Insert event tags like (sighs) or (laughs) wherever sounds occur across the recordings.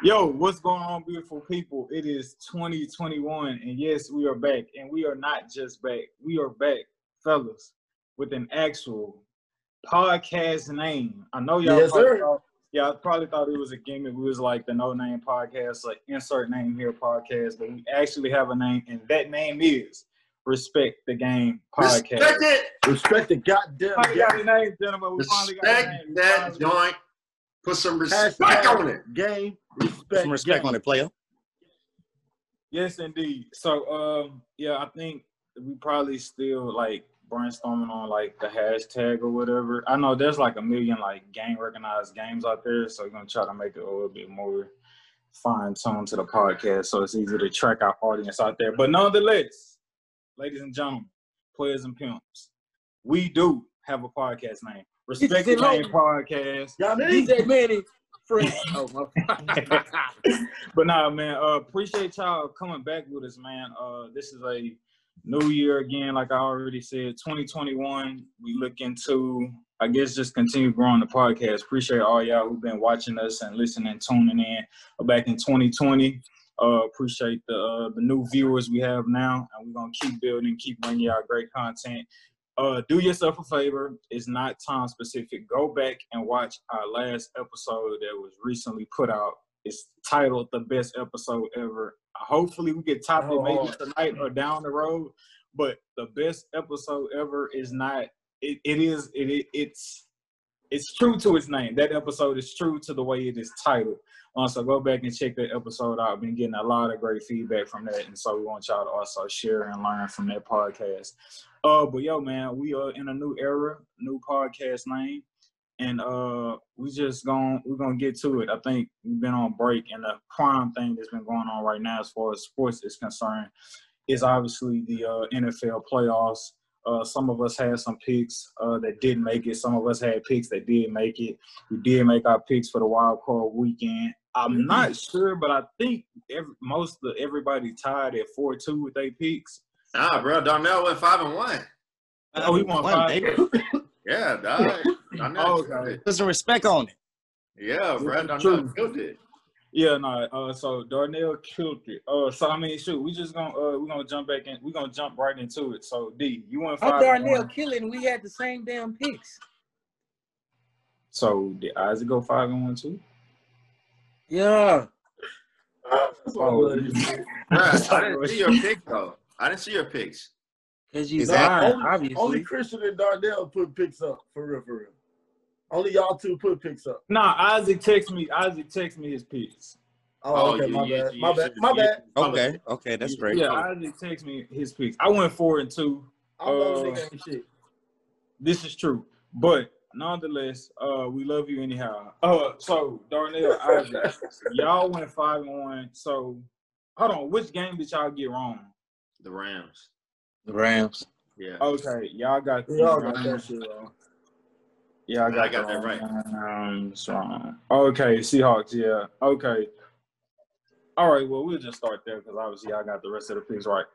Yo, what's going on, beautiful people? It is 2021, and yes, we are back. And we are not just back, we are back, fellas, with an actual podcast name. I know y'all Yes, probably sir. thought, y'all probably thought it was a gimmick. We was like the no name podcast, like insert name here podcast, but we actually have a name, and that name is Respect the Game Podcast. Respect it. Respect the goddamn Finally got a name, gentlemen. We finally got a Respect name. That joint. Put some respect Hashtag on it. Game. Put some respect game. on it, player. Yes, indeed. So, um, yeah, I think we probably still like brainstorming on like the hashtag or whatever. I know there's like a million like game recognized games out there, so we're gonna try to make it a little bit more fine tuned to the podcast, so it's easy to track our audience out there. But nonetheless, ladies and gentlemen, players and pimps, we do have a podcast name. Respect the Podcast. Y'all need DJ Manny, friend. (laughs) Oh, (laughs) but nah, man, uh, appreciate y'all coming back with us, man. Uh, this is a new year again, like I already said, 2021. We look into, I guess, just continue growing the podcast. Appreciate all y'all who've been watching us and listening, tuning in back in 2020. Uh, appreciate the uh, the new viewers we have now, and we're gonna keep building, keep bringing y'all great content. Uh, do yourself a favor. It's not time specific. Go back and watch our last episode that was recently put out. It's titled "The Best Episode Ever." Hopefully, we get top it maybe tonight or down the road. But the best episode ever is not. It, it is. It, it it's it's true to its name. That episode is true to the way it is titled. Uh, so go back and check that episode out. I've been getting a lot of great feedback from that, and so we want y'all to also share and learn from that podcast. Uh, but yo, man, we are in a new era, new podcast name, and uh, we just going we're gonna get to it. I think we've been on break, and the prime thing that's been going on right now, as far as sports is concerned, is obviously the uh, NFL playoffs. Uh, some of us had some picks uh, that didn't make it. Some of us had picks that did make it. We did make our picks for the wild card weekend. I'm not sure, but I think every, most of everybody tied at four two with their picks. Nah, bro. Darnell went five and one. Oh, he won One, five. baby. (laughs) Yeah, dog. Darnell Oh, (laughs) okay. it. Put some respect on it. Yeah, bro. Darnell True. killed it. Yeah, no. Uh, so Darnell killed it. Uh, so I mean, shoot, we just gonna uh, we gonna jump back in. We gonna jump right into it. So D, you went I'm five. and Darnell one. killing. We had the same damn picks. So did Isaac go five and one too? Yeah. That's what Oh, it is. Bro, I didn't see your pick though. I didn't see your picks. Because you Is lying, only, obviously. only Christian and Darnell put picks up for real, for real. Only y'all two put picks up. Nah, Isaac text me. Isaac text me his picks. Oh, Oh, okay, my you- bad, you my bad, should- my bad. Okay, okay, that's great. Yeah, Isaac text me his picks. I went four and two. I'm no Uh, shit. This is true, but nonetheless, uh, we love you anyhow. Uh, so Darnell, (laughs) Isaac, y'all went five and one. So hold on, which game did y'all get wrong? The Rams. The Rams. Yeah. Okay, y'all got We all got that shit wrong. Yeah, I I got, got the that right. Rams wrong. Okay, Seahawks. Yeah. Okay. All right. Well, we'll just start there because obviously I got the rest of the picks right.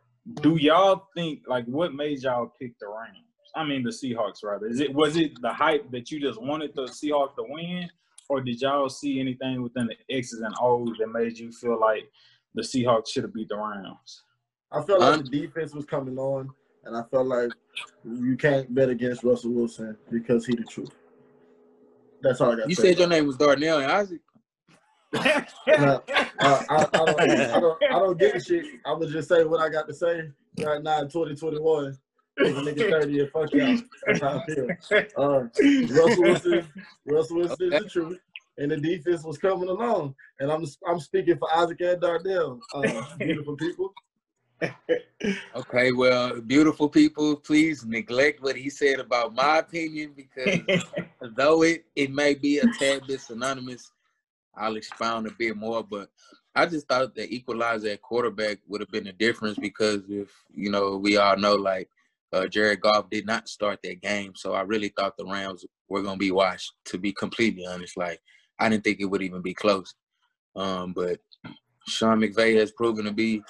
Do y'all think like what made y'all pick the Rams? I mean the Seahawks rather. Is it was it the hype that you just wanted the Seahawks to win, or did y'all see anything within the X's and O's that made you feel like the Seahawks should have beat the Rams? I felt like Um, the defense was coming on, and I felt like you can't bet against Russell Wilson because he the truth. That's all I got. You said your name was Darnell and Isaac. (laughs) I, I, I, don't, I, don't, I don't get the shit. I was just saying what I got to say right now in 2021. If a nigga (laughs) 30 and fuck y'all. That's how I feel. Uh, Russell Wilson, Russell Wilson is the truth. And the defense was coming along. And I'm I'm speaking for Isaac and Darnell. Uh, (laughs) beautiful people. (laughs) Okay, well, beautiful people, please neglect what he said about my opinion because (laughs) though it, it may be a tad bit synonymous, I'll expound a bit more. But I just thought the equalizer at quarterback would have been the difference because if you know we all know like uh, Jared Goff did not start that game, so I really thought the Rams were gonna be washed. To be completely honest, like I didn't think it would even be close. Um, but Sean McVay has proven to be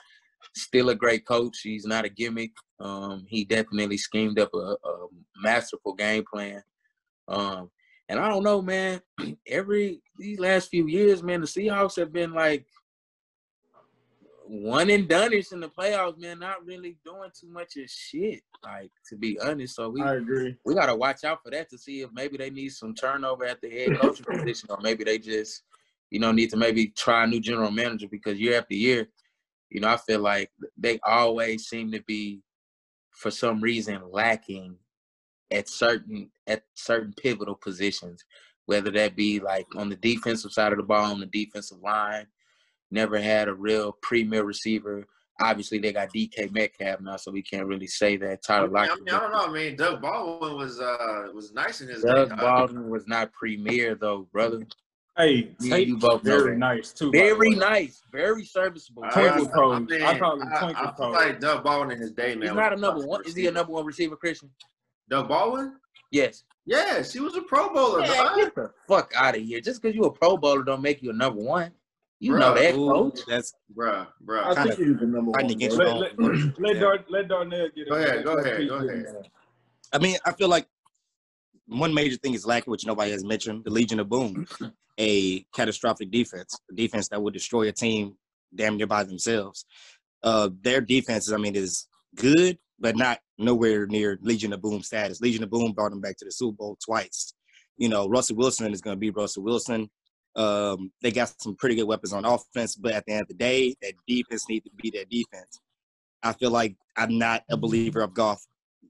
still a great coach. He's not a gimmick. Um, he definitely schemed up a, a masterful game plan. Um, And I don't know, man. (clears throat) Every these last few years, man, the Seahawks have been like one and doneish in the playoffs, man. Not really doing too much of shit, like to be honest. So we I agree. we gotta watch out for that to see if maybe they need some turnover at the head (laughs) coaching position, or maybe they just, you know, need to maybe try a new general manager because year after year, you know, I feel like they always seem to be, for some reason, lacking at certain at certain pivotal positions, whether that be like on the defensive side of the ball, on the defensive line. Never had a real premier receiver. Obviously, they got DK Metcalf now, so we can't really say that. Tyler mean, I, mean, I don't know. I mean, Doug Baldwin was uh was nice in his Doug day. Baldwin was not premier though, brother. Hey, You- Tate you both very that. nice too. Very nice, very serviceable. I, Twinkle I, toes. mean, I call him I- twinkle I feel like Doug Baldwin in his day, man. He's not a number one. Is he a number one receiver, Christian? Doug Baldwin? Yes. Yes, he was a Pro Bowler. Man, dog. get the fuck out of here. Just because you a Pro Bowler don't make you a number one. You know Bruh. that, Ooh, coach. that's Bruh, bruh. I think Kinda he's the number one. against bro. Let, let, (clears throat) let, Yeah. Dar, let Darnell get it. Go ahead, go ahead, go ahead. I mean, I feel like one major thing is lacking, which nobody has mentioned: the Legion of Boom, a catastrophic defense, a defense that would destroy a team damn near by themselves. Uh, their defense, I mean, is good, but not nowhere near Legion of Boom status. Legion of Boom brought them back to the Super Bowl twice. You know, Russell Wilson is going to be Russell Wilson. Um, they got some pretty good weapons on offense, but at the end of the day, that defense needs to be their defense. I feel like I'm not a believer of Goff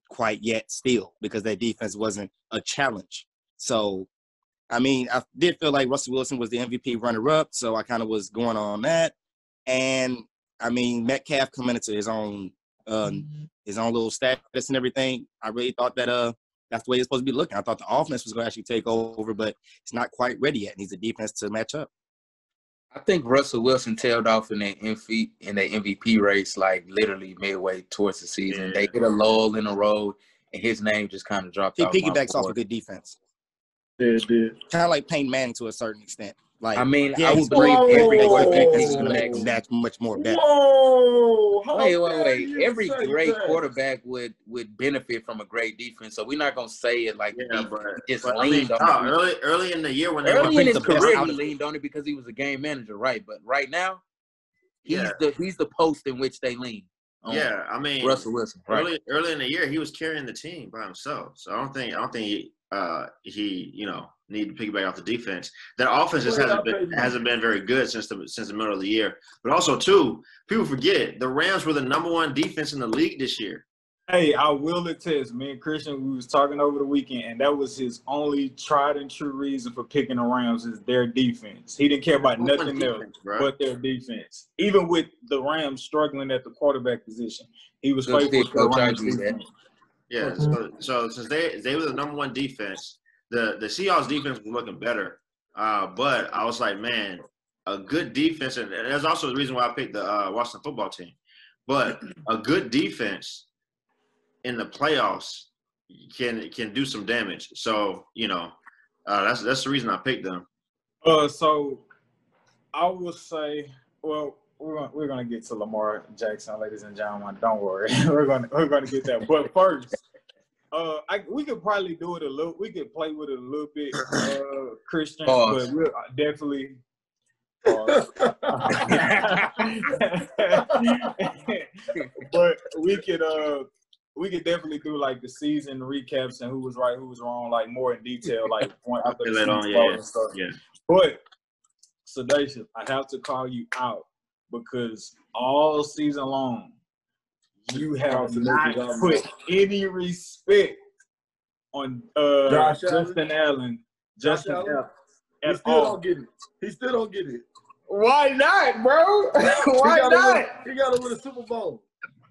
quite yet still because that defense wasn't a challenge. So, I mean, I did feel like Russell Wilson was the MVP runner up, so I kind of was going on that. And I mean, Metcalf coming into his own uh, his own little status and everything. I really thought that uh that's the way it's supposed to be looking. I thought the offense was going to actually take over, but it's not quite ready yet. Needs a defense to match up. I think Russell Wilson tailed off in that MVP in that MVP race, like literally midway towards the season. They hit a lull in the road, and his name just kind of dropped He off. piggybacks off a board. good defense, Yeah, it kind of like Peyton Manning to a certain extent. Like I mean, yeah, I he's would agree. Whoa. Every quarterback Whoa. needs going to to make make that much more better. Whoa! How Wait, wait, wait. Every great that? quarterback would would benefit from a great defense. So we're not gonna say it like the Yeah, defense but, just but I mean, leaned on no, it. early early in the year when Early were in his the career, he leaned on it because he was a game manager, right? But right now, he's Yeah. the he's the post in which they lean. On yeah, I mean Russell Wilson, right? early early in the year he was carrying the team by himself. So I don't think I don't think he uh he you know need to piggyback off the defense. That offense just hasn't been hasn't been very good since the since the middle of the year. But also too, people forget it. the Rams were the number one defense in the league this year. Hey, I will attest. Me and Christian, we was talking over the weekend, and that was his only tried and true reason for picking the Rams is their defense. He didn't care about Number one nothing else bro. but their defense. Even with the Rams struggling at the quarterback position, he was Good faithful to the Rams agree with that. defense. Yeah, so, so since they they were the number one defense, the the Seahawks defense was looking better. Uh, but I was like, man, a good defense, and, and that's also the reason why I picked the uh, Washington football team. But (clears throat) a good defense in the playoffs can can do some damage. So you know, uh, that's that's the reason I picked them. Uh, so I will say, well, we're gonna, we're gonna get to Lamar Jackson, ladies and gentlemen. Don't worry, (laughs) we're gonna we're gonna get that. But first, uh, I, we could probably do it a little. We could play with it a little bit, uh, Christian, Pause. but we'll definitely. (laughs) But we could uh we could definitely do like the season recaps and who was right, who was wrong, like more in detail, like point after the it on, yeah, and stuff. Yeah. But Sedacious, I have to call you out because all season long you have not put any respect on uh Josh Justin Allen. Josh Justin Allen? Allen. He still all. don't get it. He still don't get it. Why not, bro? (laughs) Why gotta not? Win, he got to win a Super Bowl.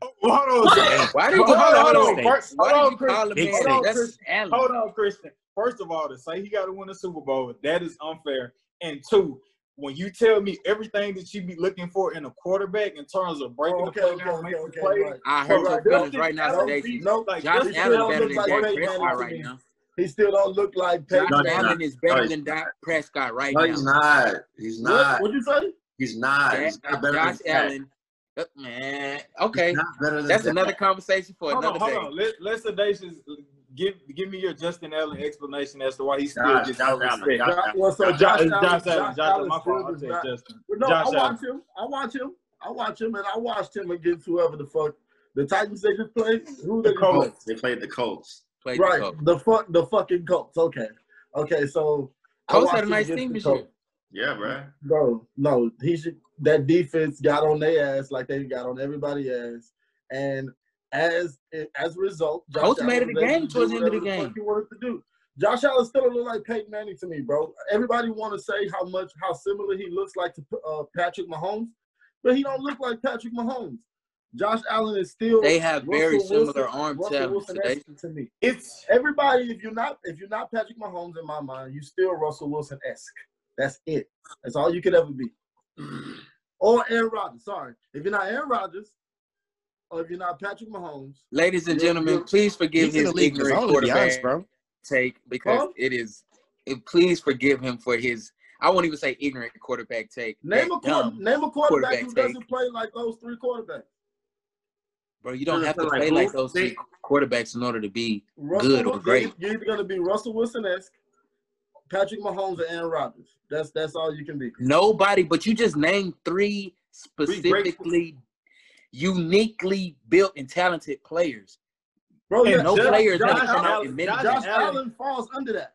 Hold on. Why did you Hold on, call hold on. First- hold you on, Chris. call him Hold on, That's Chris. Allen. Hold on, Christian. First of all, to say he got to win a Super Bowl, that is unfair. And two, when you tell me everything that you be looking for in a quarterback in terms of breaking Oh, okay, the play okay, down, okay, okay. play, right. I hurt Bro, your feelings right now, today. No, like, Josh he still Allen don't better look than like Dak Prescott right now. He still don't look like Josh Peyton No, he's Allen not. is better No, than Dak Prescott right No, now. he's not. He's not. What'd you say? He's not. Dak- He's not better Josh than Allen. uh, Man, okay. He's not better than That's Dak. another conversation for hold on, another hold day. on. Let, let's Sedacious give give me your Justin Allen explanation as to why he still Josh- gets Josh no Allen. Josh- Josh, well, so Josh- Josh, Josh, Allen, Josh Josh Allen, Josh Allen Allen, my fault. I'll does Justin. No, Josh I Allen. watch him. I watch him. I watch him, and I watched him against whoever the fuck the Titans they just played. Who they The Colts. played? They played the Colts. Played the Right, Colts. the fuck, the fucking Colts. Okay, okay. So I Colts watched had a him nice against team the this Colts. year. Yeah, bro. Bro, no, he should. That defense got on their ass like they got on everybody ass, and as as a result, Josh Colts made it Allen a game towards the end of the game. fuck He wanted to do. Josh Allen still look like Peyton Manning to me, bro. Everybody want to say how much how similar he looks like to uh, Patrick Mahomes, but he don't look like Patrick Mahomes. Josh Allen is still. They have very Russell similar Wilson- arm talent today. to me. It's Everybody, if you're not if you're not Patrick Mahomes in my mind, you still Russell Wilson esque. That's it. That's all you could ever be. Or Aaron Rodgers. Sorry, if you're not Aaron Rodgers, or if you're not Patrick Mahomes, Ladies and gentlemen, you're- please forgive his the league for his ignorant own, to be quarterback honest, bro. take because Huh? it is. It, please forgive him for his. I won't even say ignorant quarterback take. name a quarter, name a quarterback quarterback who take. doesn't play like those three quarterbacks. Bro, you don't have to like play like those three quarterbacks in order to be Russell, Good or great. You're either gonna be Russell Wilson esque, Patrick Mahomes, or Aaron Rodgers. That's that's all you can be. nobody. But you just named three great- specifically, uniquely built and talented players. Bro, And yeah, no Josh- player is Josh, gonna come out Allen, and admit Josh Josh Allen- Allen falls under that.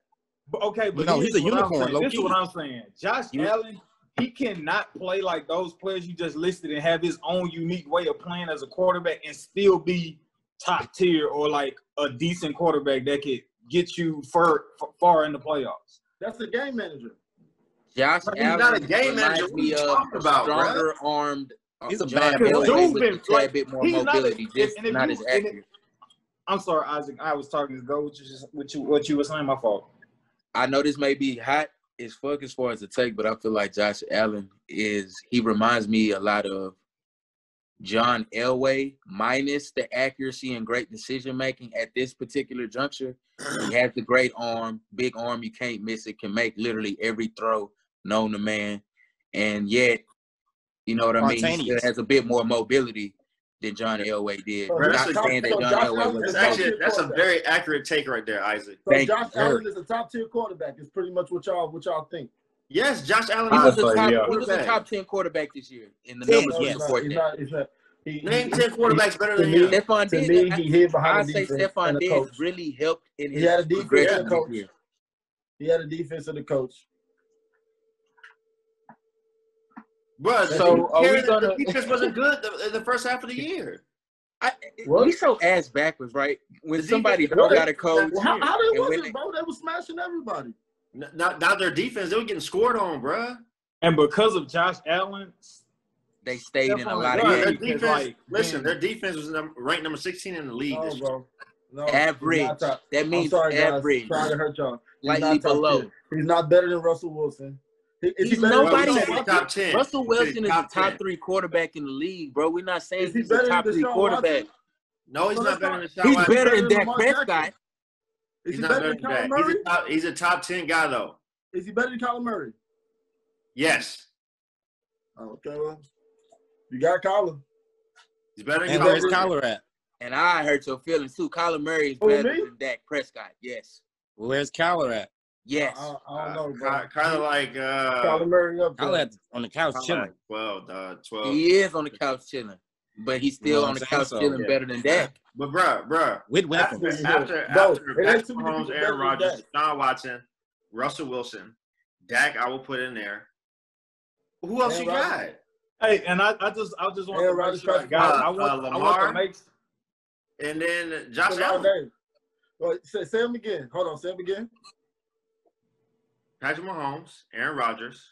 But okay, but No, he's a what I'm unicorn, This is what I'm saying. Josh You- Allen, he cannot play like those players you just listed and have his own unique way of playing as a quarterback and still be top tier or like a decent quarterback that could get you far far in the playoffs. That's the game manager. Josh But he's Allen not a game manager. What me you of talking a about, bruh? stronger armed. Uh, He's a bad Elway boy. with a been, tad like, bit more he's not mobility, and- just and not you- as accurate. I'm sorry, Isaac. I was talking to go with you, what you what you were saying. My fault. I know this may be hot as fuck as far as the take, but I feel like Josh Allen is he reminds me a lot of John Elway minus the accuracy and great decision making at this particular juncture. He (clears throat) has the great arm, big arm, you can't miss it, can make literally every throw known to man. And yet, you know what I mean? He still has a bit more mobility than John Elway did. So Not a- saying that so John Josh Elway was That's a a actually that's a very accurate take right there, Isaac. So Thank Josh you. Allen is a top tier quarterback. Is pretty much what y'all what y'all think. Yes, Josh Allen. He is was a a top, yeah. he was a top 10 quarterback this year, and the Ten, numbers No, he's yes. not. support He's not. He's not. He, Name he- ten quarterbacks better to than me- him. Stefon Diggs, me, I, he hid behind the say Stefon Diggs really helped in He his had a defense progression and this coach. year. He had a defense and a coach. Bro, So, are we gonna- the defense wasn't good the, the first half of the (laughs) year. I, What? we so ass backwards, right? When somebody defense- got a coach, Well, how, how they And wasn't, they- bro? They was smashing everybody. Not, not their defense. They were getting scored on, bro. And because of Josh Allen, they stayed in a lot Diggs- of Bro, their games. defense. like, listen, man. their defense was num- ranked number 16 in the league. No, bro. No, Average. not top- That I'm means sorry, guys. average, Trying to hurt y'all. He's slightly not top below. He's not better than Russell Wilson. He- Is He's he better than nobody- we Deshaun top 10. Russell Wilson is a top 10. three quarterback in the league, bro. We're not saying Is he he's a top three quarterback. Watson? No, he's So not better than Deshaun He's better than than Dak Prescott. Is He's he better better than than Kyler that. Murray? He's a, top, he's a top 10 guy, though. Is he better than Kyler Murray? Yes. Oh, okay, well, you got Kyler. He's better than And better where's Kyler. Kyler at? And I hurt your feelings too. Kyler Murray is Who, better than Dak Prescott. Yes. Where's Kyler at? Yes. I, I don't know, bro. Kind of like uh, Kyler Murray up there. Kyler on the couch kinda chilling. like 12, uh, 12. He is on the couch chilling, but he's still know on the couch So, chilling yeah. better than Dak. (laughs) But, bruh, bruh, With after, weapons. after, Bro, after it ain't Patrick Mahomes, Aaron better than Rodgers, Deshaun Watson, Russell Wilson, Dak, I will put in there. Who else Aaron you got? Rodgers. hey, and I, I just I just want Aaron to make Rodgers, sure, Patrick guys, Mahomes, I want uh, I want Lamar. to make And then Josh Allen, Jackson. Well, say, say him again. Hold on, say him again. Patrick Mahomes, Aaron Rodgers,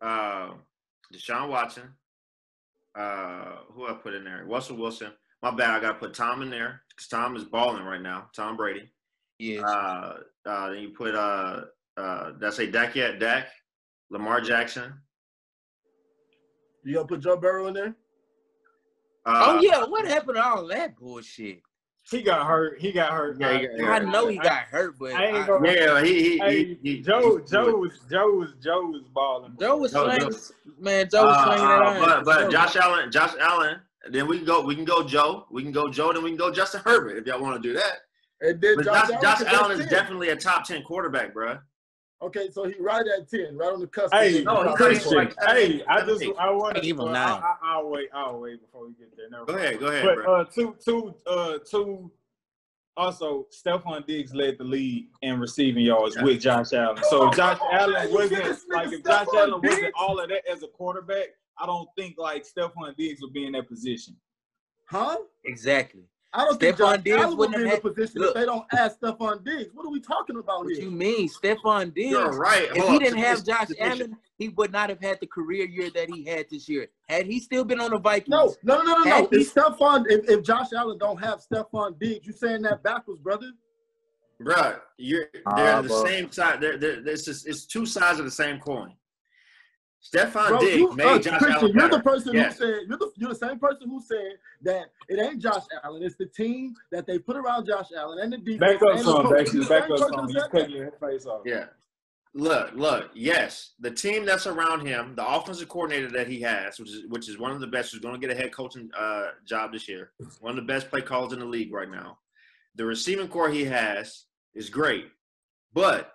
uh, Deshaun Watson. Uh, who I put in there? Russell Wilson. My bad. I got to put Tom in there because Tom is balling right now. Tom Brady. Yeah. Uh, uh, then you put uh, uh, did I say Dak yet? Dak, Lamar Jackson. You gonna put Joe Burrow in there? Uh, oh yeah, what happened to all that bullshit? He got hurt. He got hurt. Yeah, he got- I know he I- got hurt, but I ain't gonna- Yeah, he he, Hey, he, he Joe, he- Joe was Joe was Joe was balling. Joe was No, slinging, Joe- man. Joe was Uh, slinging that uh, but but sure. Josh Allen, Josh Allen. Then we can go. We can go Joe. We can go Joe. Then we can go Justin Herbert if y'all want to do that. And then But Josh, Josh, Josh Allen is 10. definitely a top ten quarterback, bro. Okay, so he right at ten, right on the cusp. Hey, No, he's Christian. like hey, I just. I want to Give him nine. I, I, I'll wait. I'll wait before we get there. Never Go ahead, go ahead, But bro. uh, two, two, uh, two. Also, Stefon Diggs led the league in receiving yards Yeah. with Josh Allen. So Josh Allen wasn't get this nigga like if Josh Stefon Allen wasn't all of that as a quarterback. I don't think like Stefon Diggs would be in that position. Huh? Exactly. I don't Stefon Josh Diggs would wouldn't be in a had- position look. if they don't ask Stefon Diggs. What are we talking about What here? you mean, Stefon Diggs? You're right. If Hold he on. didn't have Josh this- Allen, he would not have had the career year that he had this year. Had he still been on the Vikings, No, no, no, no, no, no. He- If Stefon, if, if Josh Allen don't have Stefon Diggs, you saying that backwards, brother? Bruh, you're they're ah, the bro. same side. They're, they're, it's, just, it's two sides of the same coin. Stefon Bro, Diggs you, made uh, Josh Christian, Allen you're better. the person Yes. who said you're the you're the same person who said that it ain't Josh Allen, it's the team that they put around Josh Allen and the defense. Back up and the some, back, You're back up person some. who You cut your face off. Yeah. Look, look, yes, the team that's around him, the offensive coordinator that he has, which is which is one of the best, who's going to get a head coaching uh, job this year, one of the best play callers in the league right now. The receiving core he has is great, but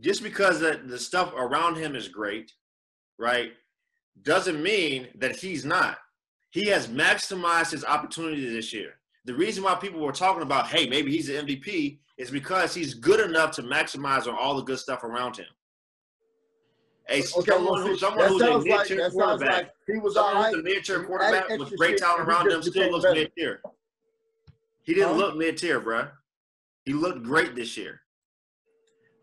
just because the, the stuff around him is great, right, doesn't mean that he's not. He has maximized his opportunity this year. The reason why people were talking about, hey, maybe he's the MVP, is because he's good enough to maximize on all the good stuff around him. A Okay, someone, who, someone who's a mid-tier that sounds quarterback, like he was all someone right. who's a mid-tier He quarterback with great talent around him still looks better. mid-tier. He didn't Huh? look mid-tier, bruh. He looked great this year.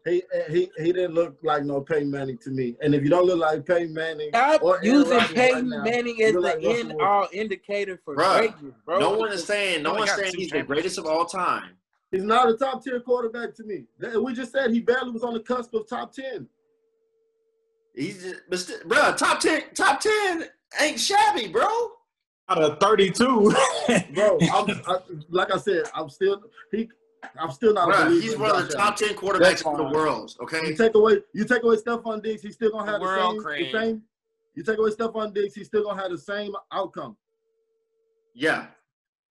He he he didn't look like no Peyton Manning to me. And if you don't look like Peyton Manning, Stop or using Rodgers right Peyton now, Manning as you the like end all indicator for Bruh, greatness, bro. no one is saying, no Only one's saying he's the greatest of all time. he's not a top tier quarterback to me. We just said he barely was on the cusp of top ten. He's just, but still, bruh, top ten, top ten ain't shabby, bro. Out of 32. Bro, I'm, (laughs) I, like I said, I'm still he. I'm still not. a Bruh, believer he's one of the top ten quarterbacks That's in the world. Okay, You take away, you take away Stefon Diggs, he's still gonna have the, World same, the same. You take away Stefon Diggs, he's still gonna have the same outcome. yeah,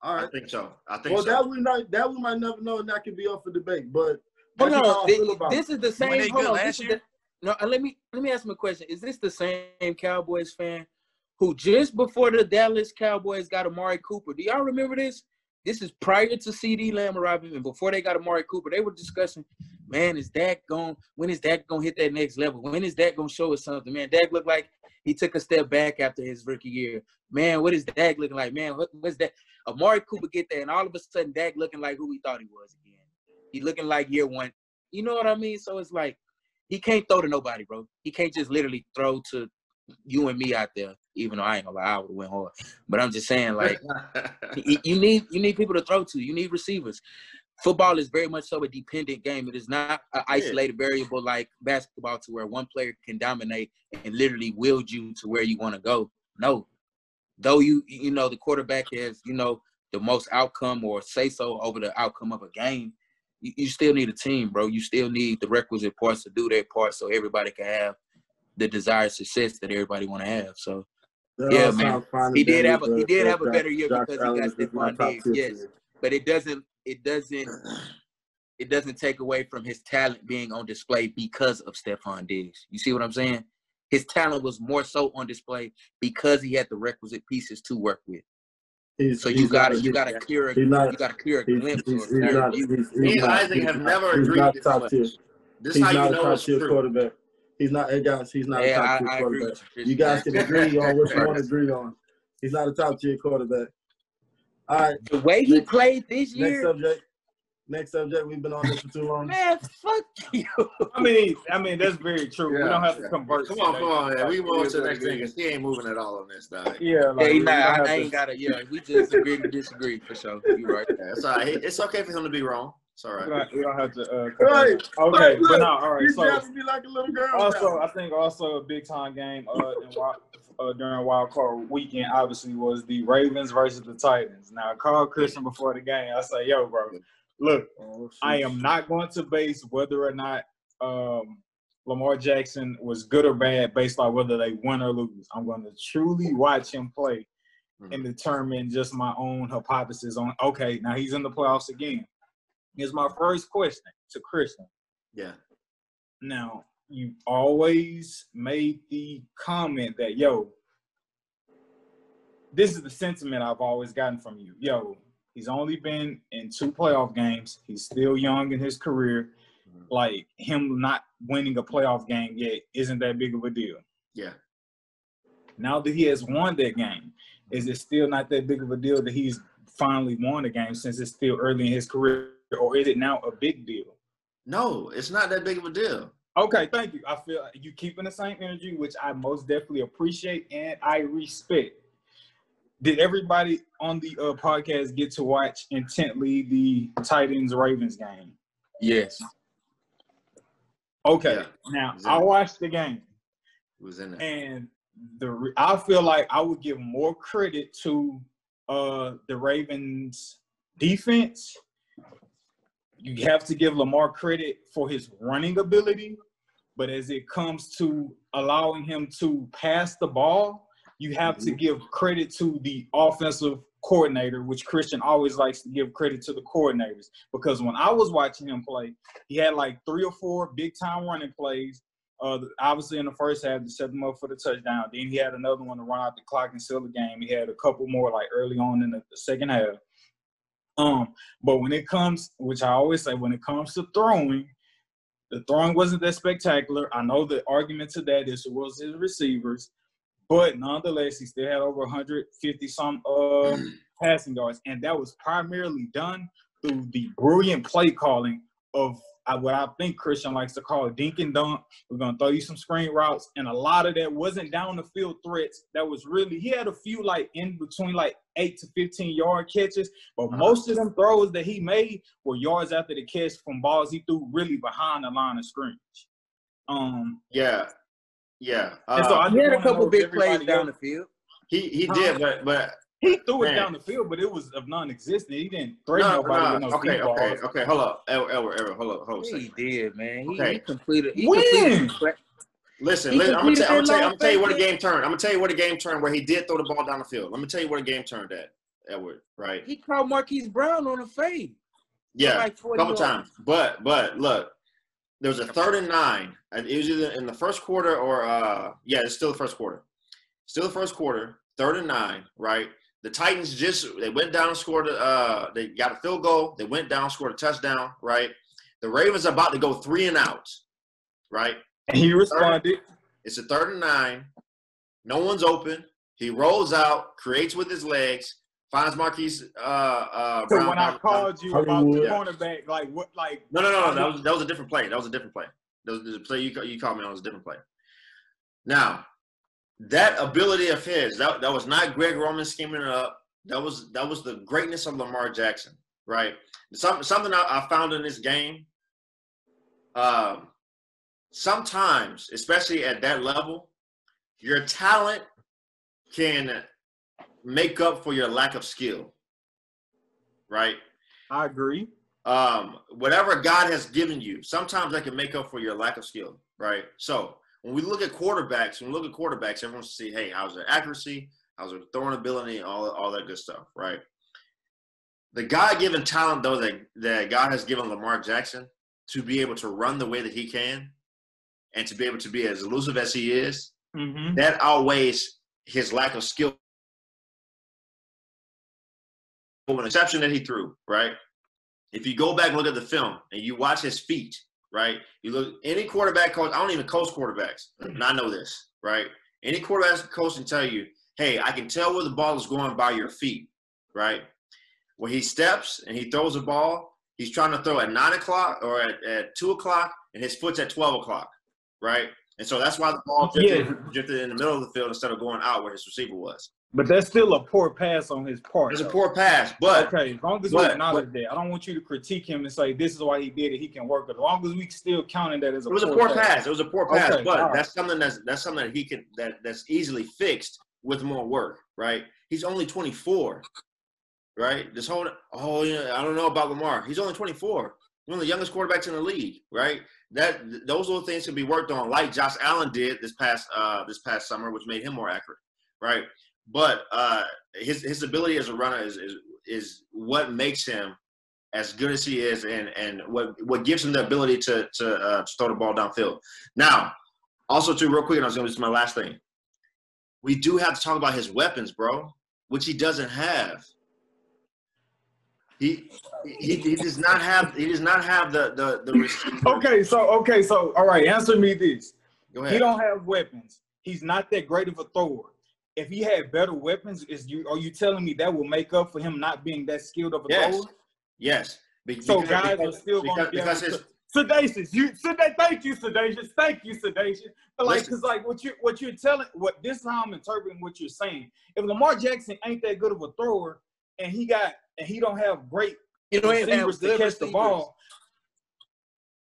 All right. I think so. I think so. Well, so. that we might that we might never know, and that could be up for debate. But Hold that's how on, I thi- feel about this is the same. Hold on, last this is the, no, uh, let me let me ask him a question. Is this the same Cowboys fan who just before the Dallas Cowboys got Amari Cooper? Do y'all remember this? This is prior to CeeDee Lamb arriving, and before they got Amari Cooper, they were discussing, man, is Dak going? When is Dak gonna hit that next level? When is Dak gonna show us something? Man, Dak looked like he took a step back after his rookie year. Man, what is Dak looking like? Man, what, what's that? Amari Cooper get there, and all of a sudden, Dak looking like who we thought he was again. He looking like year one. You know what I mean? So it's like he can't throw to nobody, bro. He can't just literally throw to you and me out there. Even though I ain't gonna lie, I would have went hard. But I'm just saying, like, (laughs) you need you need people to throw to. You need receivers. Football is very much so a dependent game. It is not an isolated variable like basketball to where one player can dominate and literally wield you to where you want to go. No. Though you you know the quarterback has, you know, the most outcome or say so over the outcome of a game, you, you still need a team, bro. You still need the requisite parts to do their part so everybody can have the desired success that everybody want to have. So That Yeah, man. He did have a- he did have a better year Josh because he got is just Stefon Diggs, yes. me. but it doesn't it doesn't it doesn't take away from his talent being on display because of Stefon Diggs. You see what I'm saying? His talent was more so on display because he had the requisite pieces to work with. He's- So you got to you got to clear a, not- you got to clear a He's, glimpse he's, or he's not. view. He's, Me he's and not, Isaac he's have not- never he's agreed not this top much. tier. This He's is how not you a know top it's tier true. Quarterback. He's not. Hey guys, he's not a top I, tier quarterback. you. You guys can agree (laughs) on what you want to agree on. He's not a top tier quarterback. All right, The way he Next- played this year. next subject. Next subject. We've been on this for too long. man, fuck you. (laughs) I mean, I mean that's very true. we don't have to convert. Come on, today. come on, man. We it move to the next it thing because he ain't moving at all on this, dog. Yeah, like, Yeah, nah, don't I, I ain't gotta. Yeah, we just agree to disagree for sure. You right. Yeah, it's all right. It's okay for him to be wrong. It's all We don't, have to. Uh, Right, okay, right, but look, no, all right. So me like a little girl. also, now. I think also a big time game uh, wild, uh, during wild card weekend obviously was the Ravens versus the Titans. Now, I called Christian before the game. I say, "Yo, bro, look, Oh. I am not going to base whether or not um, Lamar Jackson was good or bad based on whether they win or lose. I'm going to truly watch him play and determine just my own hypothesis on. Okay, now he's in the playoffs again. Is my first question to Christian. Yeah. Now, you always made the comment that, yo, this is the sentiment I've always gotten from you. Yo, he's only been in two playoff games. He's still young in his career. Mhm. Like him not winning a playoff game yet isn't that big of a deal. Yeah. Now that he has won that game, is it still not that big of a deal that he's finally won a game since it's still early in his career, or is it now a big deal? No, it's not that big of a deal. Okay, thank you. I feel you keeping the same energy, which I most definitely appreciate and I respect. Did everybody on the uh, podcast get to watch intently the Titans Ravens game? Yes. Okay, Yeah. now. I watched the game. It was in there. and the re- I feel like I would give more credit to uh the Ravens defense. You have to give Lamar credit for his running ability, but as it comes to allowing him to pass the ball, you have to give credit to the offensive coordinator, which Christian always likes to give credit to the coordinators. Because when I was watching him play, he had like three or four big time running plays uh, obviously in the first half to set them up for the touchdown. Then he had another one to run out the clock and seal the game. He had a couple more like early on in the, the second half. Um, but when it comes, which I always say, when it comes to throwing, the throwing wasn't that spectacular. I know the argument to that is it was his receivers, but nonetheless, he still had over 150 some uh, (clears throat) passing yards, and that was primarily done through the brilliant play calling of uh, what I think Christian likes to call dink and dunk. We're gonna throw you some screen routes, and a lot of that wasn't down the field threats. That was really he had a few like in between like eight to fifteen yard catches, but Uh-huh. most of them throws that he made were yards after the catch from balls he threw really behind the line of scrimmage. Um, Yeah. Yeah. and so Uh, I He had a couple big plays down else- the field. he he Huh? did, but but He threw it Man. down the field, but it was of non-existent. He didn't threaten no, nobody with no. no Okay, balls. okay, okay. Hold up, Edward, Edward, Edward, hold up, hold up. He did, man. He, Okay. he completed. He When? completed. Listen, He listen I'm gonna, completed tell, I'm, gonna that tell, I'm gonna tell you where the game turned. I'm gonna tell you where the game turned where he did throw the ball down the field. Let me tell you where the game turned at, Edward. Right? He caught Marquise Brown on a fade. Yeah, like a couple yards. times. But but look, there was a third and nine. It was either in the first quarter or uh yeah, it's still the first quarter. Still the first quarter, third and nine, right? The Titans just they went down and scored uh they got a field goal, they went down, scored a touchdown, right? The Ravens are about to go three and out, right? And he responded. It's a third and nine. No one's open. He rolls out, creates with his legs, finds Marquise uh uh So Brown when I called you about the Hollywood. cornerback, like what, like no, no, no, no. That was that was a different play. That was a different play. That was the play you you called me on was a different play. Now, that ability of his, that, that was not Greg Roman scheming it up. That was that was the greatness of Lamar Jackson, right? Some, something I, I found in this game. Um, sometimes, especially at that level, your talent can make up for your lack of skill, right? I agree. um, whatever God has given you, sometimes that can make up for your lack of skill, right? So when we look at quarterbacks, when we look at quarterbacks, everyone to see, hey, how's their accuracy, how's their throwing ability, all all that good stuff, right? The God-given talent, though, that that God has given Lamar Jackson to be able to run the way that he can, and to be able to be as elusive as he is, Mm-hmm. that outweighs his lack of skill. An exception that he threw, right? If you go back and look at the film and you watch his feet, right? You look any quarterback coach. I don't even coach quarterbacks, and I know this, right? Any quarterback coach can tell you, "Hey, I can tell where the ball is going by your feet," right? When he steps and he throws a ball, he's trying to throw at nine o'clock or at, at two o'clock, and his foot's at twelve o'clock, right? And so that's why the ball drifted, Yeah. drifted in the middle of the field instead of going out where his receiver was. But that's still a poor pass on his part. It's a poor pass, but okay, as long as but- we acknowledge that, I don't want you to critique him and say this is why he did it. He can work. But as long as we still counting that as a It was a poor pass. It was a poor pass, Okay, but right. that's something that's that's something that he can that that's easily fixed with more work, right? He's only 24, right? This whole oh yeah, I don't know about Lamar. He's only 24. One of the youngest quarterbacks in the league, right? That those little things can be worked on, like Josh Allen did this past uh this past summer, which made him more accurate, right? But uh his his ability as a runner is is is what makes him as good as he is, and and what what gives him the ability to to, uh, to throw the ball downfield. Now, also too, real quick, and I was going to do my last thing. We do have to talk about his weapons, bro, which he doesn't have. He he, he does not have he does not have the the the. receiver. Okay, so okay, so all right, answer me this. Go ahead. He don't have weapons. He's not that great of a thrower. If he had better weapons, is you are you telling me that will make up for him not being that skilled of a Yes. thrower? Yes. Be- So because- guys because- are still going to be able to. Sedacious, you Seda, thank you, Sedacious, thank you, Sedacious. But like, Listen. cause like what you what you're telling, what this is how I'm interpreting what you're saying. If Lamar Jackson ain't that good of a thrower, and he got and he don't have great You know, have receivers to good catch the ball,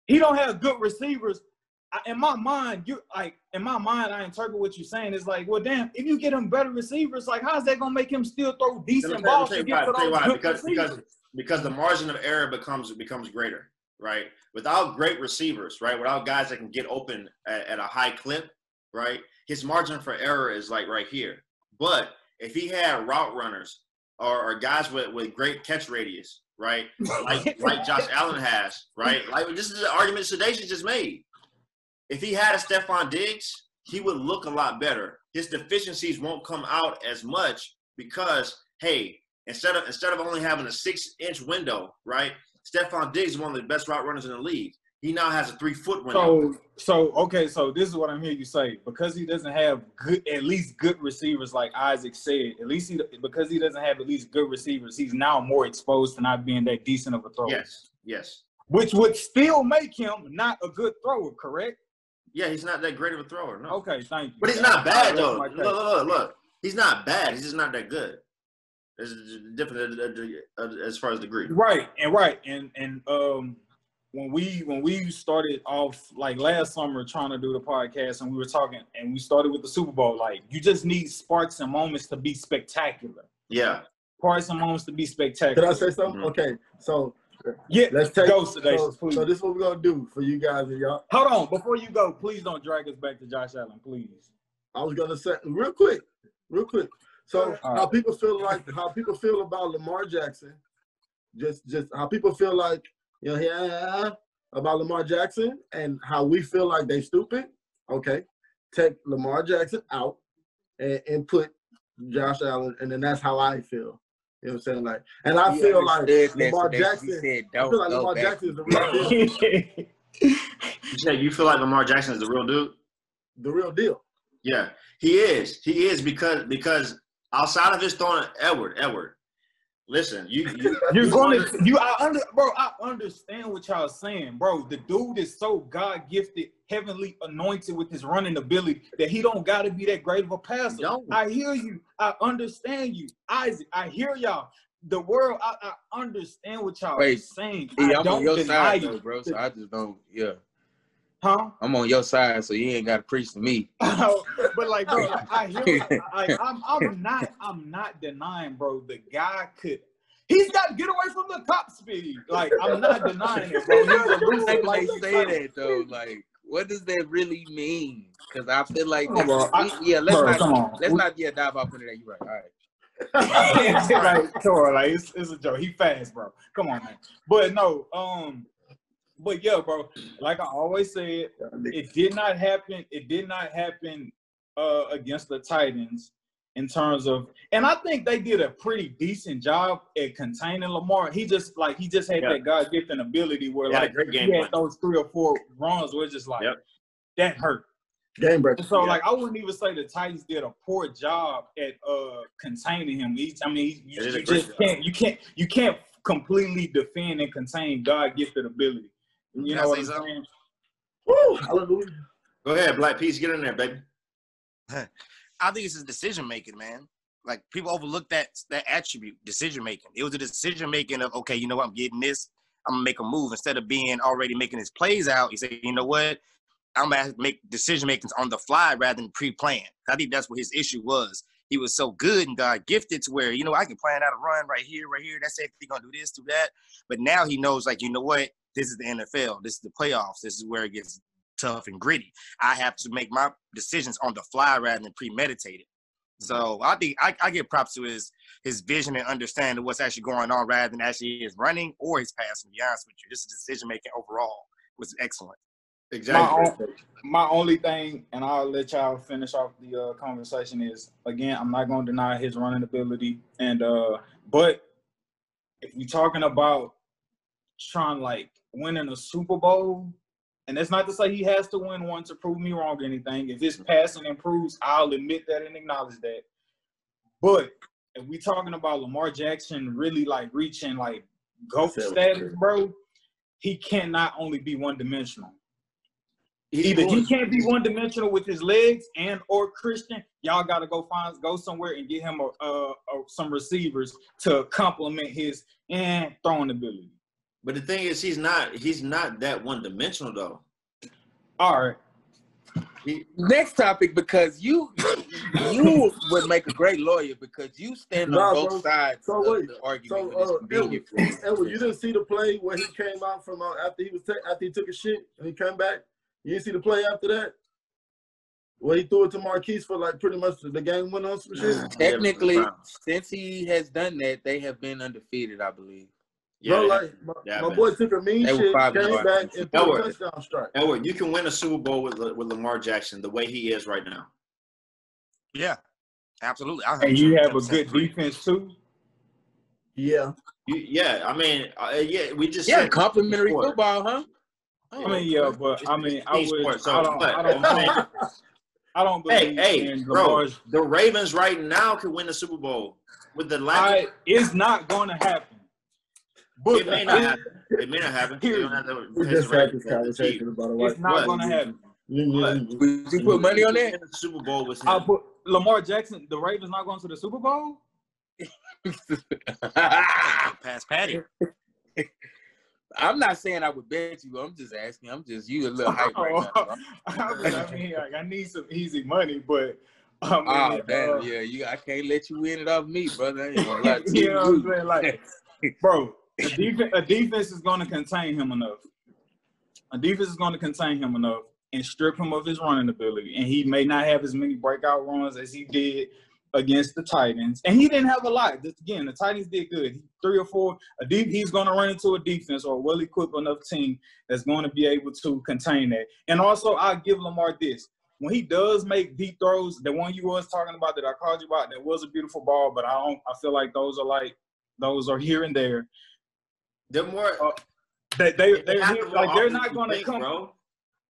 he don't have good receivers. I, in my mind, you like in my mind, I interpret what you're saying is like, well, damn, if you get him better receivers, like how's that gonna make him still throw decent balls to get to those why, good because- because- because the margin of error becomes becomes greater, right? Without great receivers, right? Without guys that can get open at, at a high clip, right? His margin for error is like right here. But if he had route runners or, or guys with, with great catch radius, right? (laughs) Like like Josh Allen has, right? Like this is the argument Sedacious just made. If he had a Stefon Diggs, he would look a lot better. His deficiencies won't come out as much because, hey, instead of instead of only having a six inch window, right? Stefon Diggs is one of the best route runners in the league. He now has a three foot window. So, so okay, so this is what I'm hearing you say. Because he doesn't have good, at least good receivers, like Isaac said. At least he, because he doesn't have at least good receivers, he's now more exposed to not being that decent of a thrower. yes, yes, Which would still make him not a good thrower, correct? yeah. He's not that great of a thrower, no. Okay, thank you. But he's not bad though. Look, look, look, look. He's not bad. He's just not that good. It's different uh, uh, uh, as far as degree. Right, and right, and and um, when we when we started off like last summer trying to do the podcast, and we were talking, and we started with the Super Bowl. Like, you just need sparks and moments to be spectacular. Yeah. Sparks and moments to be Can spectacular. I say something? Mhm. Okay, so Yeah, let's take. go, so, so this is what we're gonna do for you guys and y'all. Hold on, before you go, please don't drag us back to Josh Allen, please. I was gonna say real quick, real quick. So All how people feel like how people feel about Lamar Jackson, just just how people feel like you know yeah about Lamar Jackson and how we feel like they stupid. Okay, take Lamar Jackson out and, and put Josh Allen, and then that's how I feel. You know what I'm saying? Like, and I He feel like understood that, Lamar Jackson. Said, I feel like Lamar back." Jackson is the real deal. (laughs) You said you feel like Lamar Jackson is the real dude? the real deal. Yeah, he is. He is because because outside of his throwing Edward, Edward. Listen, you, you (laughs) You're going to you. I under, bro. I understand what y'all saying, bro. The dude is so God gifted, heavenly anointed with his running ability that he don't got to be that great of a passer. don't. I hear you. I understand you, Isaac. I hear y'all. The world. I, I understand what y'all Wait, saying. Yeah, I I'm don't on your deny side you, though, bro. So I just don't. Yeah, huh? I'm on your side, so you ain't got to preach to me. (laughs) but like, bro, like, I hear. (laughs) Like, I'm, I'm not. I'm not denying, bro. The guy could. He's got to get away from the top speed. Like, I'm not denying it, bro. (laughs) He's elusive like like they the say sun. that though, like what does that really mean? Because I feel like Come on, I- yeah, let's bro, not come on. let's We- not yeah dive off into that. You're right. All right. like, come on, like it's, it's a joke. He fast, bro. Come on, man. But no, um, but yeah, bro. Like I always said, it did not happen. It did not happen uh against the Titans in terms of, and I think they did a pretty decent job at containing Lamar. He just like he just had Yeah. that God given ability where He like great game he had plan. those three or four runs where it's just like Yep. that hurt. Game breaker. So, Yeah. like, I wouldn't even say the Titans did a poor job at uh containing him. He, I mean, you, They did a you just job. can't, you can't, you can't completely defend and contain God gifted ability. You Can know I what I'm something? saying? Woo, hallelujah. Go ahead, Black Peace, get in there, baby. (laughs) I think it's his decision making, man. Like people overlook that that attribute, decision making. It was a decision making of okay, you know what, I'm getting this, I'm gonna make a move instead of being already making his plays out. He said, you know what, I'm gonna make decision makings on the fly rather than pre-planned. I think that's what his issue was. He was so good and God gifted to where you know I can plan out a run right here, right here. That's it. He's gonna do this, do that. But now he knows, like you know what, this is the NFL. This is the playoffs. This is where it gets tough and gritty. I have to make my decisions on the fly rather than premeditated. So mm-hmm. I think I, I give props to his his vision and understanding what's actually going on rather than actually his running or his passing. To be honest with you, just decision making overall was excellent. Exactly. My, my only thing, and I'll let y'all finish off the uh, conversation, is again, I'm not going to deny his running ability, and uh, but if we're talking about trying like winning a Super Bowl, and that's not to say he has to win one to prove me wrong or anything. If his passing improves, I'll admit that and acknowledge that. But if we talking about Lamar Jackson really like reaching like GOAT status, bro, he cannot only be one dimensional. He's Either he can't be one dimensional with his legs and or Christian, y'all got to go find go somewhere and get him a, a, a some receivers to complement his and throwing ability. But the thing is, he's not. He's not that one dimensional though. All right, He, Next topic, because you you would make a great lawyer because you stand Nah, on both bro. sides So of wait, the argument So, uh, convenient for Edward, you. Edward, you didn't see the play where he came out from uh, after he was ta- after he took a shit and he came back. You didn't see the play after that, Well, he threw it to Marquise for like pretty much the game went on some shit. (sighs) Technically, since he has done that, they have been undefeated, I believe. yeah, Bro, like my, Yeah, my boy took a mean They shit, came one. back and threw a touchdown strike. Edward, you can win a Super Bowl with with Lamar Jackson the way he is right now. Yeah, absolutely. I and you have a good agree. defense too. Yeah, You, yeah, I mean, uh, yeah, we just Yeah, said complimentary football, huh? I mean, yeah, but I mean, I would. so I don't. what? I don't. (laughs) I mean, I don't Hey, believe hey, in bro, the Ravens right now could win the Super Bowl with the lack. I, it's not going to happen. But it may not happen. (laughs) It may not happen. They don't have the- we just had this Ravens to achieve. conversation about a white. It's not going to happen. Mm-hmm. Would you put money on Win that? the Super Bowl with him. I put Lamar Jackson. The Ravens not going to the Super Bowl. (laughs) Pass Patty. I'm not saying I would bet you. I'm just asking. I'm just you a little hype right now. (laughs) I mean, like, I need some easy money, but I (laughs) mean, Oh damn, uh, yeah, you. I can't let you win it off me, brother. Ain't gonna (laughs) lie to you know what I'm saying? Like, bro, a defense, a defense is going to contain him enough. A defense is going to contain him enough and strip him of his running ability. And he may not have as many breakout runs as he did against the Titans. And he didn't have a lot. Just, again, the Titans did good. Three or four. A deep, he's going to run into a defense or a well-equipped enough team that's going to be able to contain that. And also, I'll give Lamar this. When he does make deep throws, the one you was talking about that I called you about, that was a beautiful ball, but I don't. I feel like those are like those are here and there. They're more. Uh, They they they they're here, like they're not going to think, come. bro.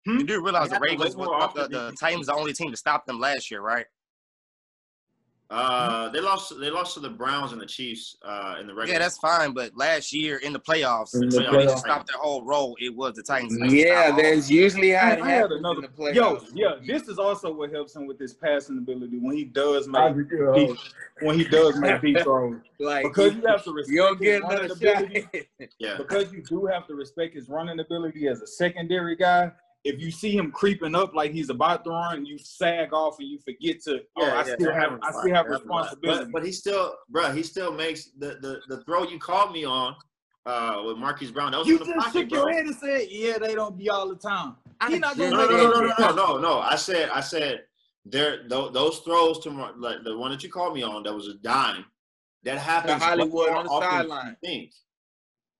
You do realize the have Ravens look was more the, the Titans the only team to stop them last year, right? Uh, they lost. They lost to the Browns and the Chiefs uh, in the regular. Yeah, that's fine. But last year in the playoffs, In the so they just stopped their whole role. It was the Titans. Yeah, stopped that's usually how I, it I had happens another. in the playoffs. Yo, yeah, this is also what helps him with his passing ability when he does I make agree, deep, when he does make deep (laughs) throws. like Because you have to respect you don't his get running ability. (laughs) Yeah. because you do have to respect his running ability as a secondary guy. If you see him creeping up like he's about to run, you sag off and you forget to. oh, I still have, I still have That happens a lot. responsibility. But, but he still, bro, he still makes the, the, the throw you called me on uh, with Marquise Brown. That was you just pocket, shook your bro. head and said, "Yeah, they don't be all the time." I He not just gonna No, make no, that no, no, no, no, no. I said, I said, there. Th- those throws to Mar- like the one that you called me on, that was a dime. That happens. much Hollywood on the sideline. you Think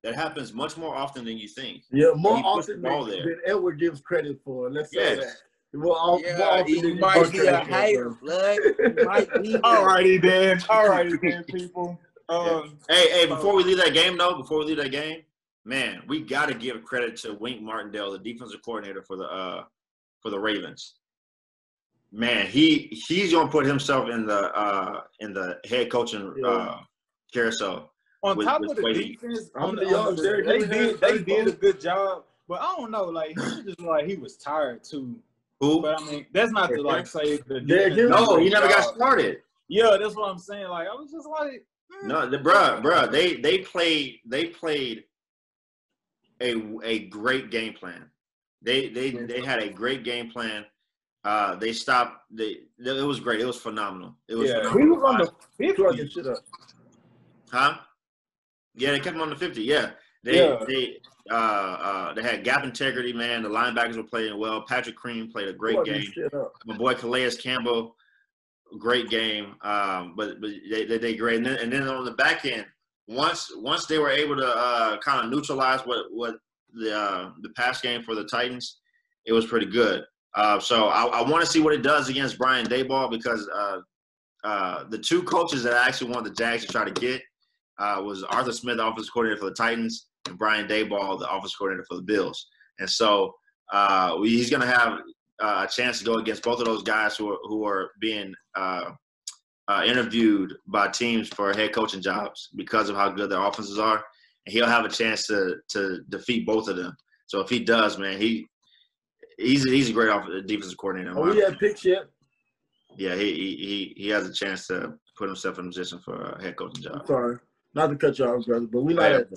that happens much more often than you think. Yeah, more He often than, there. than Edward gives credit for. Let's say that. More, al- more Yeah, often he than you might give be a credit for, hater, bro. blood. He (laughs) might be. All righty then. All righty then, people. Um, Hey, hey, before we leave that game though, before we leave that game, man, we got to give credit to Wink Martindale, the defensive coordinator for the uh for the Ravens. Man, he he's gonna put himself in the uh in the head coaching uh carousel. On with- top with of the Brady. defense, on the, on yards the- Derrick they did they did a good job. But I don't know, like he was just like he was tired too. Who? But I mean, that's not to like say the Derrick defense Henry? No, he never got started. Yeah, that's what I'm saying. Like I was just like, eh. No, the bruh, bruh, they they played they played a a great game plan. They they they had a great game plan. Uh, they stopped. They it was great. It was phenomenal. It was yeah, he was on the Plugging 50. shit up. huh? Yeah, they kept him on the fifty. Yeah, they Yeah. they uh uh they had gap integrity. Man, the linebackers were playing well. Patrick Queen played a great Plugging game. My boy Calais Campbell great game, um, but but they they, they great. And then, and then on the back end, once once they were able to uh, kind of neutralize what what the uh, the pass game for the Titans, it was pretty good. Uh, so I, I want to see what it does against Brian Daboll because uh, uh, the two coaches that I actually want the Jags to try to get uh, was Arthur Smith, the offensive coordinator for the Titans, and Brian Daboll, the offensive coordinator for the Bills. And so uh, we, he's going to have uh, a chance to go against both of those guys who are, who are being uh, uh, interviewed by teams for head coaching jobs because of how good their offenses are. And he'll have a chance to to defeat both of them. So if he does, man, he he's he's a great off- defensive coordinator. Oh, we picks yet? yeah, he, he he he has a chance to put himself in a position for a head coaching I'm job. sorry, not to cut you off, brother, but we're not at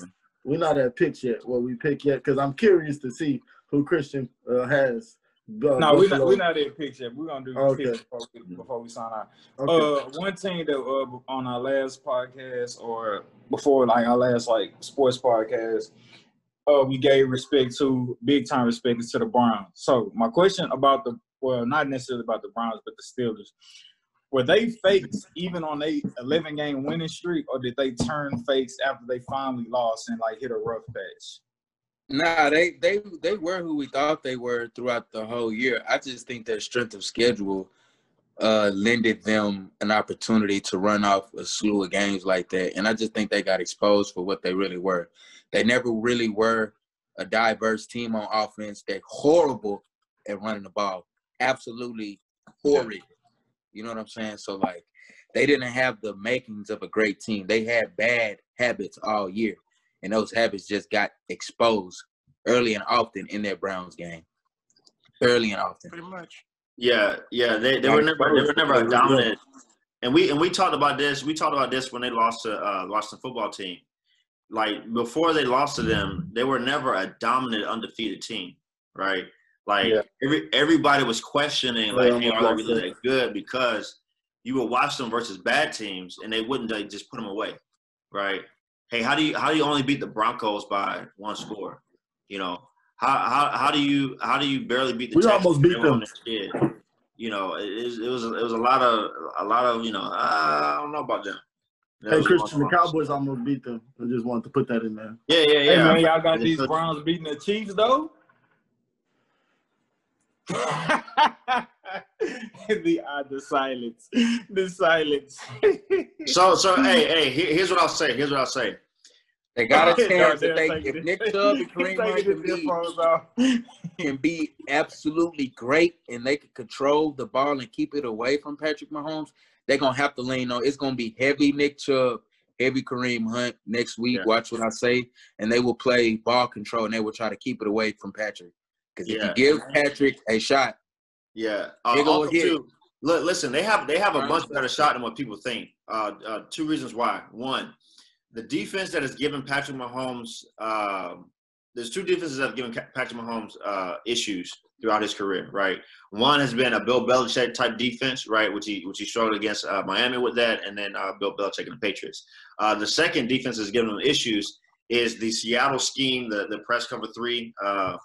we not at picks yet. What we pick yet? Because I'm curious to see who Christian uh, has. Uh, No, we're not, we're not at picks yet. We're gonna do Okay. picks before we, before we sign out. Okay. Uh, one team that uh, on our last podcast or before like our last like sports podcast, uh, we gave respect to big time respect to the Browns. So my question about the well, not necessarily about the Browns, but the Steelers. Were they fakes even on a 11 game winning streak, or did they turn fakes after they finally lost and like hit a rough patch? Nah, they they they were who we thought they were throughout the whole year. I just think their strength of schedule uh lended them an opportunity to run off a slew of games like that. And I just think they got exposed for what they really were. They never really were a diverse team on offense. They're horrible at running the ball. Absolutely horrid. You know what I'm saying? So like they didn't have the makings of a great team. They had bad habits all year and those habits just got exposed early and often in their Browns game. Early and often. Pretty much. Yeah, yeah, they, they were never they were never a dominant. And we and we talked about this. We talked about this when they lost to uh, Washington football team. Like before they lost to them, they were never a dominant, undefeated team, right? Like Yeah. every everybody was questioning, like, Yeah, hey, are they really that. that good? Because you would watch them versus bad teams, and they wouldn't like, just put them away, right? Hey, how do you how do you only beat the Broncos by one score? You know, how how how do you how do you barely beat the We Texans? almost beat They were on them. their? You know, it, it was it was a lot of a lot of you know I don't know about them. That Hey, Christian, the one- Cowboys almost beat them. I just wanted to put that in there. Yeah, yeah, Hey yeah. man, y'all got Yeah, these so- Browns beating the Chiefs though. (laughs) the uh, the silence, the silence. (laughs) So so hey hey here's what I'll say. Here's what I'll say. They got a (laughs) chance if they if Nick Chubb and Kareem Hunt can be, can be absolutely great and they can control the ball and keep it away from Patrick Mahomes, they're gonna have to lean on it's gonna be heavy Nick Chubb, heavy Kareem Hunt next week. Yeah. Watch what I say. And they will play ball control and they will try to keep it away from Patrick. Because if Yeah. you give Patrick a shot, Yeah. Uh, Big ol' also, hit. too, look, listen, they have they have a Browns much better shot than what people think. Uh, uh, two reasons why. One, the defense that has given Patrick Mahomes. Um, there's two defenses that have given Patrick Mahomes uh, issues throughout his career. Right. One has been a Bill Belichick type defense, right, which he which he struggled against uh, Miami with that, and then uh, Bill Belichick and the Patriots. Uh, the second defense has given him issues is the Seattle scheme, the the press cover three uh,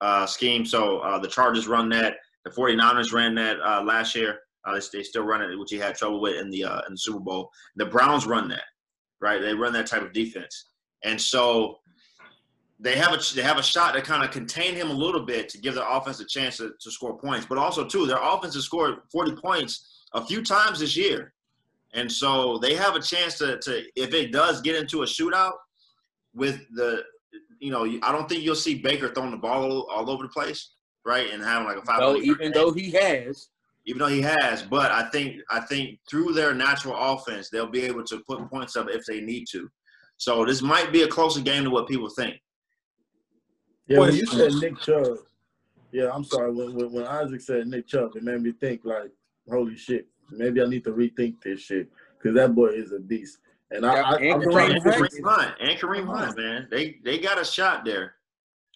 uh, scheme. So uh, the Chargers run that. The 49ers ran that uh, last year. Uh, they, they still run it, which he had trouble with in the uh, in the Super Bowl. The Browns run that, right? They run that type of defense, and so they have a they have a shot to kind of contain him a little bit to give their offense a chance to, to score points. But also too, their offense has scored 40 points a few times this year, and so they have a chance to to if it does get into a shootout with the you know I don't think you'll see Baker throwing the ball all, all over the place, right? And having like a five. though even though he has, even though he has, but I think I think through their natural offense, they'll be able to put points up if they need to. So this might be a closer game than what people think. Yeah, when you said Nick Chubb, yeah, I'm sorry. When, when when Isaac said Nick Chubb, it made me think like, holy shit, maybe I need to rethink this shit because that boy is a beast. And I, Yeah, I, and I'm And Kareem to Hunt. Kareem Hunt and Kareem Hunt, man, they they got a shot there.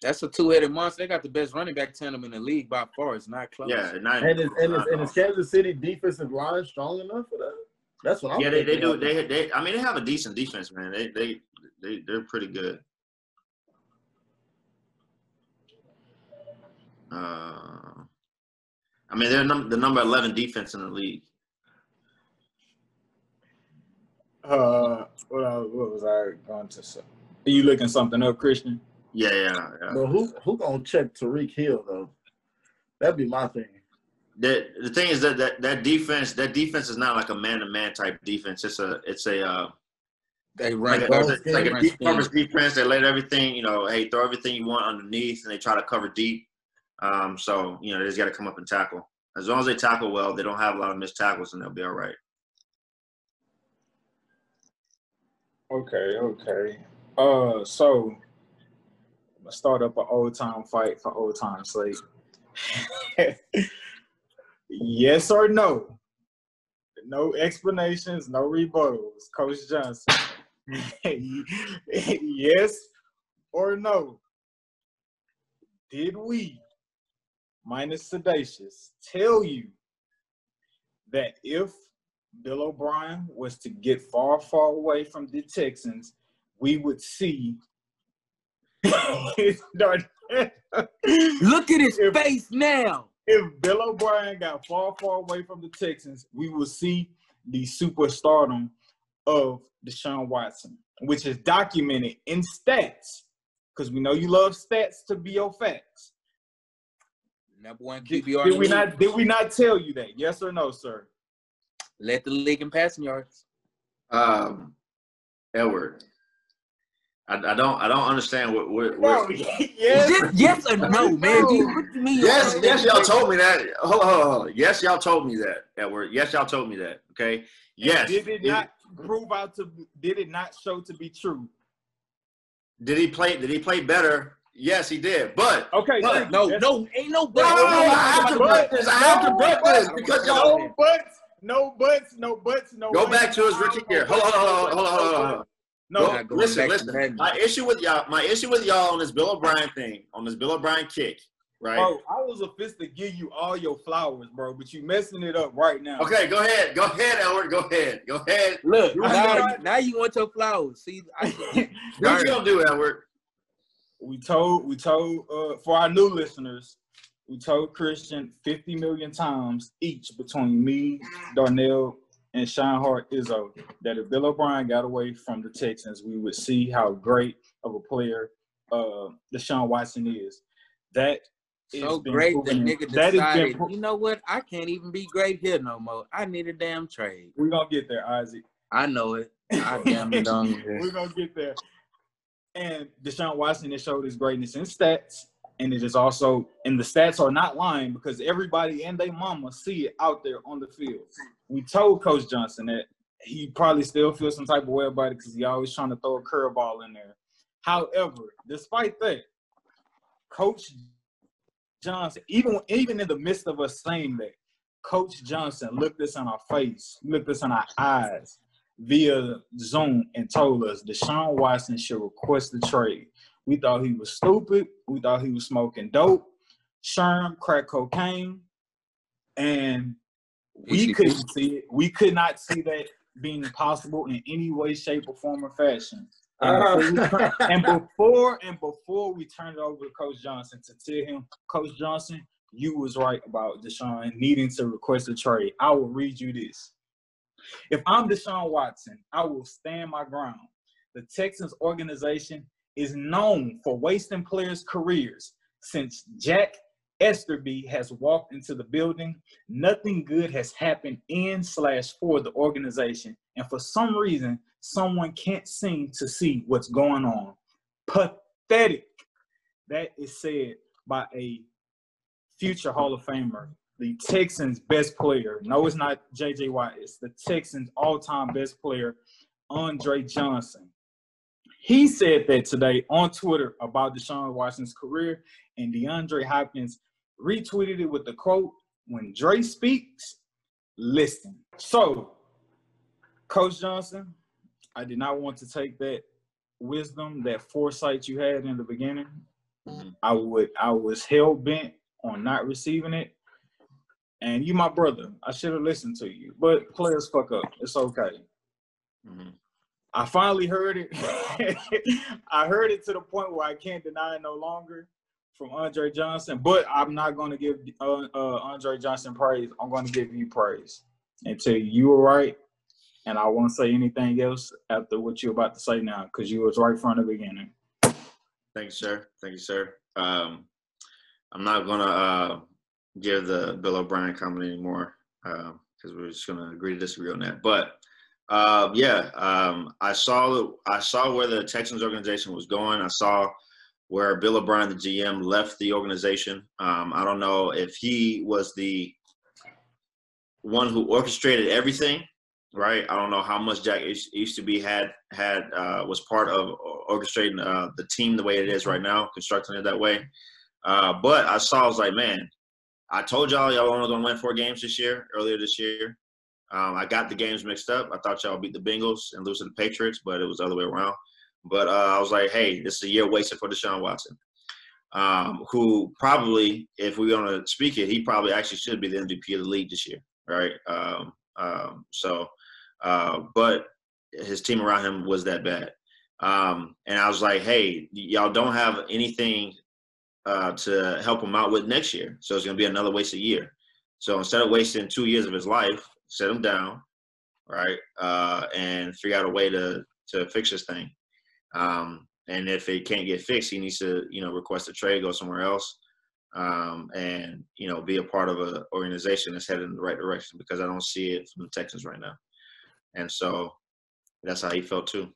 that's a two-headed monster. They got the best running back tandem in the league by far. It's not close. Yeah, not, and is and is, not and is Kansas City defensive line strong enough for that? That's what I'm. yeah, they, they thinking do. They they. I mean, they have a decent defense, man. They they they they're pretty good. Uh, I mean, they're num- the number eleven defense in the league. Uh, what, I, what was I going to say? Are you looking something up, Christian? Yeah, yeah, yeah. But who who gonna check Tyreek Hill though? That'd be my thing. The the thing is that that that defense that defense is not like a man to man type defense. It's a it's a uh, They like run a, it's a- like a deep scheme. coverage defense. They let everything you know. Hey, throw everything you want underneath, and they try to cover deep. Um, so you know they just got to come up and tackle. As long as they tackle well, they don't have a lot of missed tackles, and they'll be all right. Okay, okay. Uh, so let's start up an old time fight for old time's sake. (laughs) yes or no? No explanations, no rebuttals. Coach Johnson. (laughs) yes or no? Did we, minus Sedacious, tell you that if Bill O'Brien was to get far, far away from the Texans, we would see. (laughs) Look at his If- face now. if Bill O'Brien got far, far away from the Texans, we will see the superstardom of Deshaun Watson, which is documented in stats. Because we know you love stats to be your facts. Number one QBR. did in we not? Did we not tell you that? Yes or no, sir? Let the league in passing yards. Um, Edward, I, I don't I don't understand what what. No, what (laughs) yes. Just yes or no, man. Do you- What do you mean? Yes, yes, y'all told me that. Hold on, hold on, hold. Yes, y'all told me that, Edward. Yes, y'all told me that. Okay. Yes. Did it Did- not prove out to? Did it not show to be true? Did he play? Did he play better? Yes, he did. But Okay. But thank you. No, That's- no, ain't no no, but. I have to break this. I have to break this because y'all No buts. No buts. No buts. No. go ways. back to his rookie year. Hold on, hold on, hold on, hold on, hold. No. Go- not going listen, listen. that. My issue with y'all, my issue with y'all on this Bill O'Brien thing, on this Bill O'Brien kick, right? Bro, I was a fist to give you all your flowers, bro, but you messing it up right now. Okay, go ahead, go ahead, Edward, go ahead, go ahead. Look, You now, got- now you want your flowers. See, I, (laughs) What you gonna do, Edward? we told we told uh for our new listeners, we told Christian 50 million times each between me, Darnell, and Sean Hart Izzo that if Bill O'Brien got away from the Texans, we would see how great of a player uh Deshaun Watson is. That is so great the nigga decided, pro- you know what? I can't even be great here no more. I need a damn trade. we're gonna get there, Isaac. I know it. I damn (laughs) it don't. We're gonna get there. And Deshaun Watson has showed his greatness in stats, and it is also and the stats are not lying because everybody and their mama see it out there on the field. We told Coach Johnson that he probably still feels some type of way about it because he always trying to throw a curveball in there. However, despite that, Coach Johnson, even even in the midst of us saying that, Coach Johnson looked us in our face, looked us in our eyes via Zoom and told us Deshaun Watson should request the trade. We thought he was stupid. We thought he was smoking dope, sherm, crack cocaine, and we couldn't see it. We could not see that being possible in any way, shape, or form or fashion. And before, we, uh. and before and before we turned it over to Coach Johnson to tell him, Coach Johnson, you was right about Deshaun needing to request a trade. I will read you this. If I'm Deshaun Watson, I will stand my ground. The Texans organization is known for wasting players' careers. Since Jack Easterby has walked into the building, nothing good has happened in slash for the organization. And for some reason, someone can't seem to see what's going on. Pathetic. That is said by a future Hall of Famer, the Texans' best player. No, it's not J.J. Watt. It's the Texans' all-time best player, Andre Johnson. He said that today on Twitter about Deshaun Watson's career, and DeAndre Hopkins retweeted it with the quote, when Dre speaks, listen. So, Coach Johnson, I did not want to take that wisdom, that foresight you had in the beginning. Mhm. I would I was hell bent on not receiving it. And you my brother. I should have listened to you. But players fuck up. It's okay. Mhm. I finally heard it. (laughs) I heard it to the point where I can't deny it no longer from Andre Johnson. But I'm not going to give uh, uh, Andre Johnson praise. I'm going to give you praise and you were right. And I won't say anything else after what you're about to say now, because you was right from the beginning. Thank you, sir. Thank you, sir. Um, I'm not gonna uh, give the Bill O'Brien comment anymore because uh, we're just gonna agree to disagree on that. But uh, yeah, um, I saw I saw where the Texans organization was going. I saw where Bill O'Brien, the GM, left the organization. Um, I don't know if he was the one who orchestrated everything, right? I don't know how much Jack Easterby had had uh, was part of orchestrating uh, the team the way it is right now, constructing it that way. Uh, but I saw, I was like, man, I told y'all y'all only gonna win four games this year, earlier this year. Um, I got the games mixed up. I thought y'all beat the Bengals and lose to the Patriots, but it was the other way around. But uh, I was like, hey, this is a year wasted for Deshaun Watson, um, who probably, if we're gonna speak it, he probably actually should be the MVP of the league this year, right? Um, um, so, uh, but his team around him was that bad. Um, and I was like, hey, y'all don't have anything uh, to help him out with next year. So it's going to be another wasted year. So instead of wasting two years of his life, set him down, right, uh, and figure out a way to to fix this thing. Um, and if it can't get fixed, he needs to, you know, request a trade, go somewhere else, um, and you know, be a part of an organization that's headed in the right direction. Because I don't see it from the Texans right now, and so that's how he felt too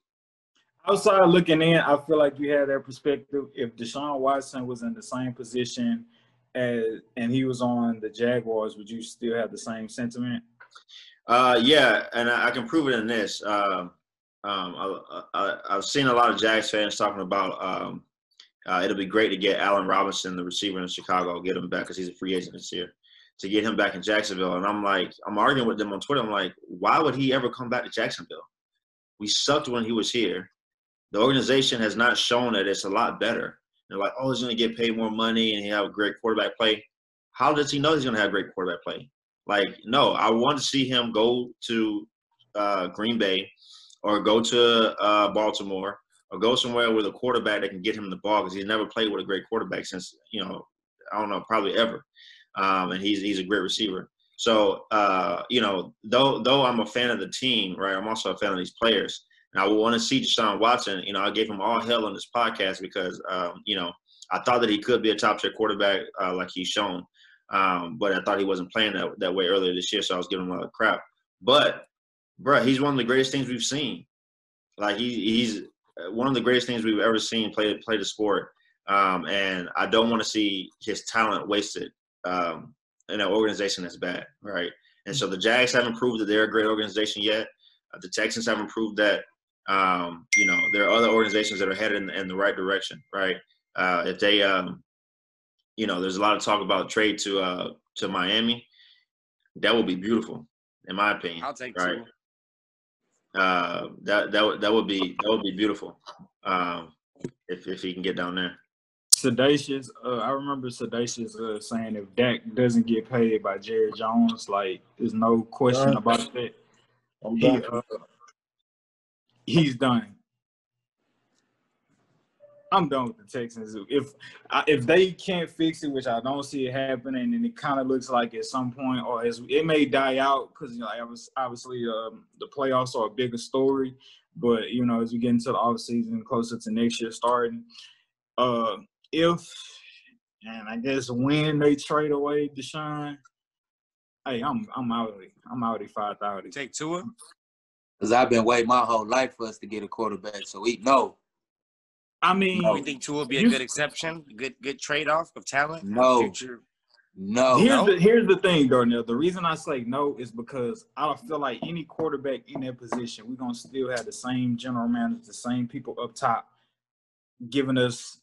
outside looking in, I feel like you had that perspective. If Deshaun Watson was in the same position as and he was on the Jaguars, would you still have the same sentiment? Uh, yeah, and I, I can prove it in this. Uh, um, I, have seen a lot of Jags fans talking about um, uh, it'll be great to get Allen Robinson, the receiver in Chicago, get him back because he's a free agent this year. To get him back in Jacksonville, and I'm like, I'm arguing with them on Twitter. I'm like, why would he ever come back to Jacksonville? We sucked when he was here the organization has not shown that it's a lot better. They're like, oh, he's going to get paid more money and he have a great quarterback play. How does he know he's going to have great quarterback play? Like, no, I want to see him go to uh, Green Bay or go to uh, Baltimore or go somewhere with a quarterback that can get him the ball because he's never played with a great quarterback since, you know, I don't know, probably ever. Um, and he's he's a great receiver. So, uh, you know, though though I'm a fan of the team, right, I'm also a fan of these players. And I want to see Deshaun Watson. You know, I gave him all hell on this podcast because, um, you know, I thought that he could be a top tier quarterback uh, like he's shown. Um, but I thought he wasn't playing that, that way earlier this year, so I was giving him a lot of crap. But, bro, he's one of the greatest things we've seen. Like, he, he's uh, one of the greatest things we've ever seen play, play the sport. Um, and I don't want to see his talent wasted um, in an organization that's bad, right? And so the Jags haven't proved that they're a great organization yet. Uh, the Texans haven't proved that um, you know, there are other organizations that are headed in, in the right direction, right? Uh, if they, um, you know, there's a lot of talk about trade to uh, to Miami. That would be beautiful, in my opinion. I'll take right. Two. Uh, that that would that would be that would be beautiful um, if if he can get down there. Sedacious, uh, I remember Sedacious uh, saying if Dak doesn't get paid by Jerry Jones, like there's no question about that. He, uh, he's done. I'm done with the Texans. If if they can't fix it, which I don't see it happening, and it kind of looks like at some point, or as it may die out because you know, obviously um, the playoffs are a bigger story. But you know, as we get into the off season, closer to next year starting, uh, if and I guess when they trade away Deshaun, hey, I'm I'm out. I'm out at five thousand. Take Tua. Because I've been waiting my whole life for us to get a quarterback. So we know. I mean, no. you think Tua will be a good exception, good good trade off of talent? No. Future? No. Here's no. the here's the thing, Darnell. The reason I say no is because I don't feel like any quarterback in that position, we're gonna still have the same general manager, the same people up top, giving us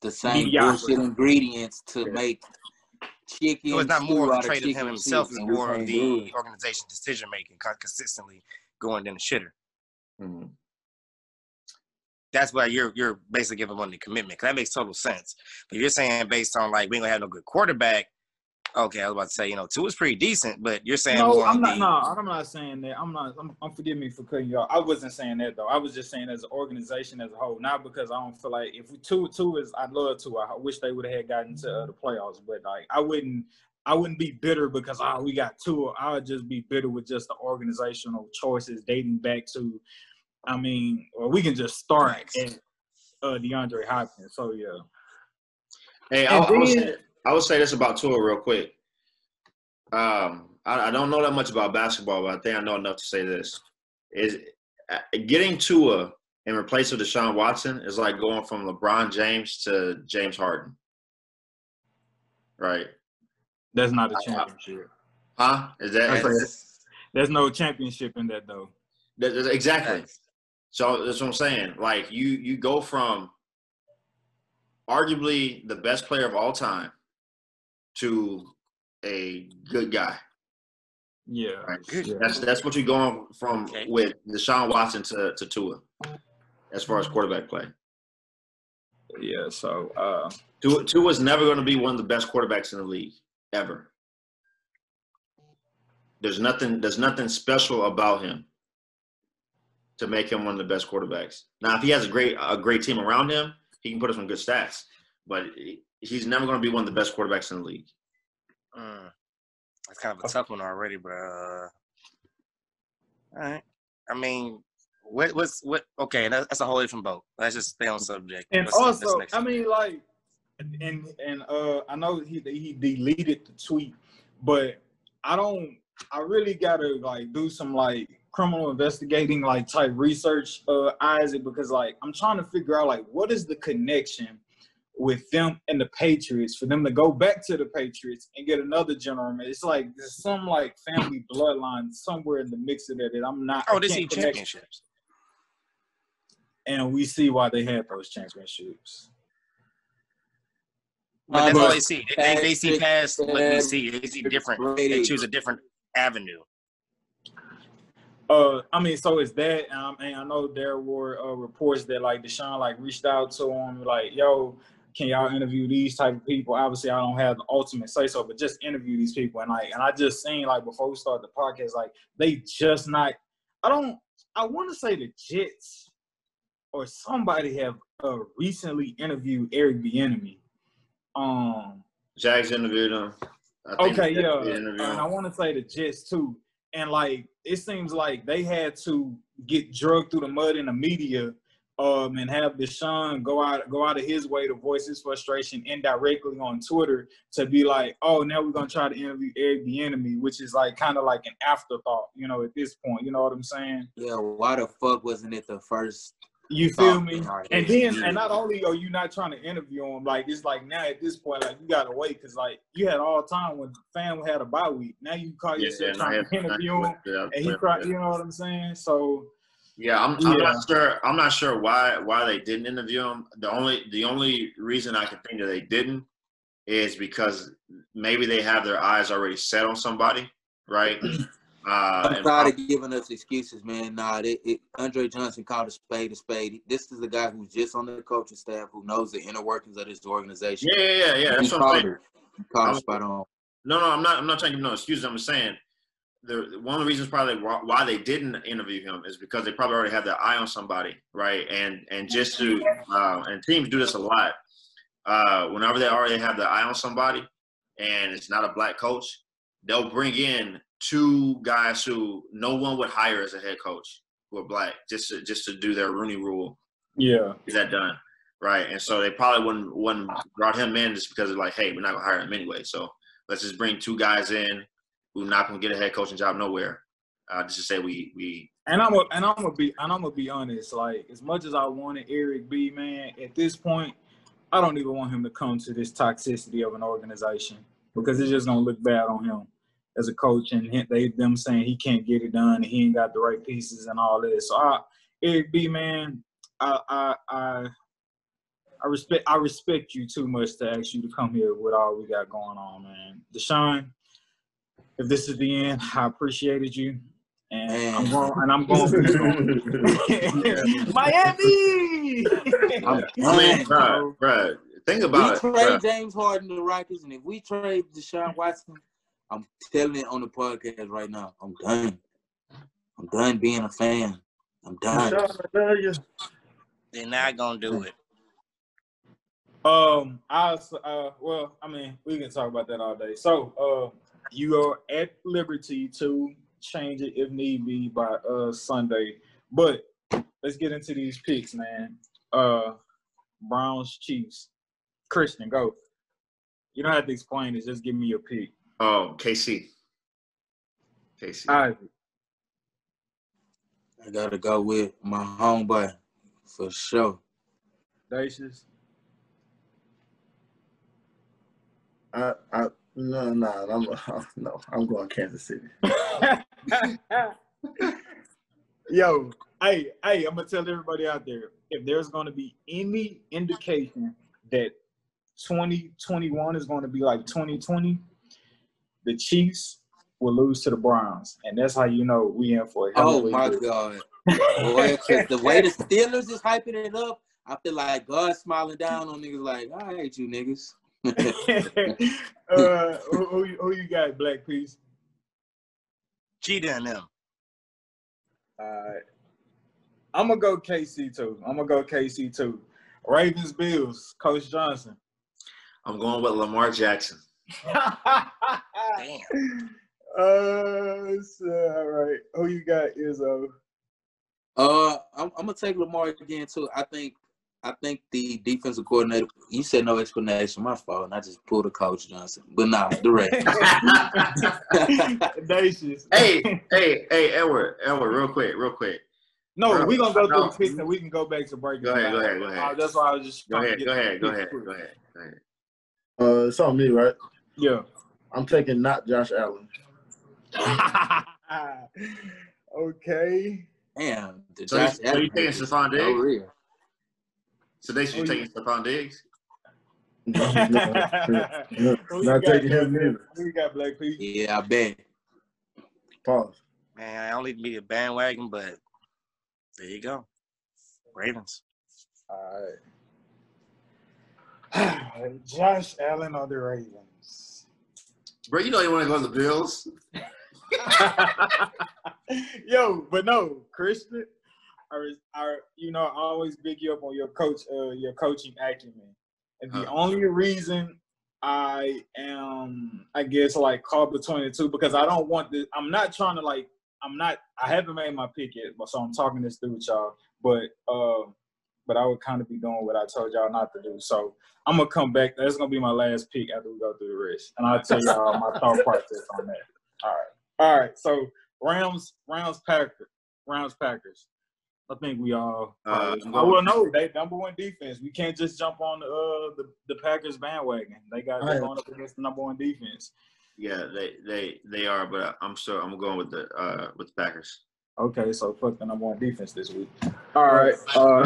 the same bullshit ingredients to yeah. make chicken. So it's not more of a trade of him himself; it's more of the organization decision making consistently going in the shitter. Mm-hmm. That's why you're you're basically giving money commitment. Cause that makes total sense. But you're saying based on like we ain't gonna have no good quarterback. Okay, I was about to say, you know, Tua is pretty decent, but you're saying no. I'm not. No, I'm not saying that. I'm not. I'm, I'm forgive me for cutting you off. I wasn't saying that though. I was just saying as an organization as a whole, not because I don't feel like if we two two is I'd love to. I wish they would have had gotten to uh, the playoffs, but like I wouldn't I wouldn't be bitter because oh we got Tua. I would just be bitter with just the organizational choices dating back to. I mean, or we can just start at uh, DeAndre Hopkins. So yeah. Hey, I, I, would say, I would say this about Tua real quick. Um, I, I, don't know that much about basketball, but I think I know enough to say this: is uh, getting Tua in replace of Deshaun Watson is like going from LeBron James to James Harden. Right. That's not a championship. Huh? Is that? there's no championship in that though. That, exactly. So that's what I'm saying. Like you, you go from arguably the best player of all time to a good guy. Yeah. Right? That's that's what you're going from okay. with Deshaun Watson to, to Tua as far as quarterback play. Yeah, so uh Tua, Tua's never going to be one of the best quarterbacks in the league ever. There's nothing there's nothing special about him to make him one of the best quarterbacks. Now, if he has a great a great team around him, he can put up some good stats. But he's never going to be one of the best quarterbacks in the league. Mm. That's kind of a tough one already, but uh, all right. I mean, what what's what? Okay, that's, that's a whole different boat. Let's just stay on subject. And also, I mean, like, and and uh, I know he he deleted the tweet, but I don't. I really gotta like do some like criminal investigating like type research, uh, Isaac, because like I'm trying to figure out like what is the connection with them and the Patriots for them to go back to the Patriots and get another general. It's like there's some like family bloodline somewhere in the mix of that that I'm not. Oh, they see championships. And we see why they had those championships. But that's all they see. They, they see past what we see. They see different. They choose a different avenue. Uh, I mean, so is that. Um, and I know there were uh, reports that like Deshaun like reached out to him, like, "Yo, can y'all interview these type of people?" Obviously, I don't have the ultimate say so, but just interview these people. And like, and I just seen like before we start the podcast, like they just not. I don't. I want to say the Jets or somebody have uh, recently interviewed Eric Bieniemy. Um, Jack's interviewed him. okay, yeah, and I want to say the Jets too. And like, it seems like they had to get drugged through the mud in the media um, and have Deshaun go out go out of his way to voice his frustration indirectly on Twitter to be like, oh, now we're gonna try to interview Eric Bieniemy, which is like kind of like an afterthought, you know, at this point. You know what I'm saying? Yeah. Why the fuck wasn't it the first you feel me? And then, and not only are you not trying to interview him, like it's like now at this point, like you gotta wait because like you had all the time when the fan had a bye week. Now you call yeah, yourself trying to interview him, and he cried. You know what I'm saying? So. Yeah, I'm, I'm not sure. I'm not sure why why they didn't interview him. The only the only reason I can think that they didn't is because maybe they have their eyes already set on somebody, right? (clears throat) Uh, I'm tired of giving us excuses, man. Nah, it, it, Andre Johnson called a spade a spade. This is the guy who's just on the coaching staff who knows the inner workings of this organization. Yeah, yeah, yeah. yeah. That's what I'm saying. Called spot on. No, no, I'm not. I'm not trying to give no excuses. I'm just saying the one of the reasons probably why they didn't interview him is because they probably already had their eye on somebody, right? And and just to uh, and teams do this a lot. Uh, whenever they already have their eye on somebody, and it's not a black coach, they'll bring in two guys who no one would hire as a head coach who are black just to, just to do their Rooney Rule. Yeah, is that done? Right, and so they probably wouldn't wouldn't brought him in just because they're like, hey, we're not gonna hire him anyway. So let's just bring two guys in who are not gonna get a head coaching job nowhere. Uh, just to say we we. And I'm a, and I'm gonna be and I'm gonna be honest. Like as much as I wanted Eric B, man, at this point, I don't even want him to come to this toxicity of an organization because it's just gonna look bad on him as a coach, and they them saying he can't get it done and he ain't got the right pieces and all this. So I, Eric B, man, I I I, I respect I respect you too much to ask you to come here with all we got going on, man. Deshaun, if this is the end, I appreciated you. And I'm going, and I'm going. (laughs) Miami. (laughs) I'm, I mean, bro, bro, think about we it. trade James Harden to the Rockets, and if we trade Deshaun Watson, I'm telling it on the podcast right now. I'm done. I'm done being a fan. I'm done. They're not gonna do it. Um, I uh, well, I mean, we can talk about that all day. So, uh, you are at liberty to change it if need be by uh Sunday. But let's get into these picks, man. Uh, Browns, Chiefs. Christian, go. You don't have to explain it. Just give me your pick. Oh, KC. KC. Isaac. I gotta go with my homeboy for sure. Dacius. I, I, no, no, I'm, (laughs) no, I'm going Kansas City. (laughs) Yo, hey, hey, I'm gonna tell everybody out there if there's gonna be any indication that 2021 is gonna be like 2020, the Chiefs will lose to the Browns, and that's how you know we in for a hell Oh my year. god. Boy, 'cause the way the Steelers is hyping it up, I feel like God's smiling down on niggas like, I hate you niggas. (laughs) uh, who, who, you- who you got, Black Piece? Cheetah and them. All right. I'm gonna go KC too. I'm gonna go KC too. Ravens, Bills, Coach Johnson. I'm going with Lamar Jackson. Damn. Uh, so, all right. Who you got is uh Uh, I'm, I'm gonna take Lamar again too. I think I think the defensive coordinator. You said no explanation. My fault. And I just pulled a Coach Johnson. But nah, the rest. (laughs) Hey, hey, hey, Edward, Edward, real quick, real quick. No, we gonna go through No. the picks and we can go back to break. Go ahead, go ahead, go ahead. Uh, that's why I was just Go trying to ahead, get go the ahead, go ahead, go ahead, go ahead. Uh, it's on me, right? Yeah. I'm taking not Josh Allen. (laughs) okay. Damn, the So, you- Josh so you Allen taking Stephon so Diggs? real. So they Oh, should taking Stefon Diggs? Who you Not taking him Black- neither. Who you got, Black Pete? Yeah, I bet. Pause. Man, I don't need to be a bandwagon, but there you go. Ravens. All right. (sighs) Josh Allen or the Ravens? Bro, you know you want to go to the Bills. (laughs) Yo, but no, Christian, I, I, you know, I always big you up on your coach, uh, your coaching acumen. And the Huh. only reason I am, I guess, like caught between the two because I don't want this. I'm not trying to like. I'm not. I haven't made my pick yet, but so I'm talking this through with y'all. But, uh, but I would kind of be doing what I told y'all not to do. So I'm gonna come back. That's gonna be my last pick after we go through the rest, and I'll tell y'all my (laughs) thought process on that. All right. All right. So Rams, Rams, Packers, Rams, Packers. I think we all. Uh, probably- oh well, no, they number one defense. We can't just jump on the uh, the, the Packers bandwagon. They got they're Right. going up against the number one defense. Yeah, they they they are, but I'm sure I'm going with the uh with the Packers. Okay, so fuck the number one defense this week. All right. Uh, (laughs)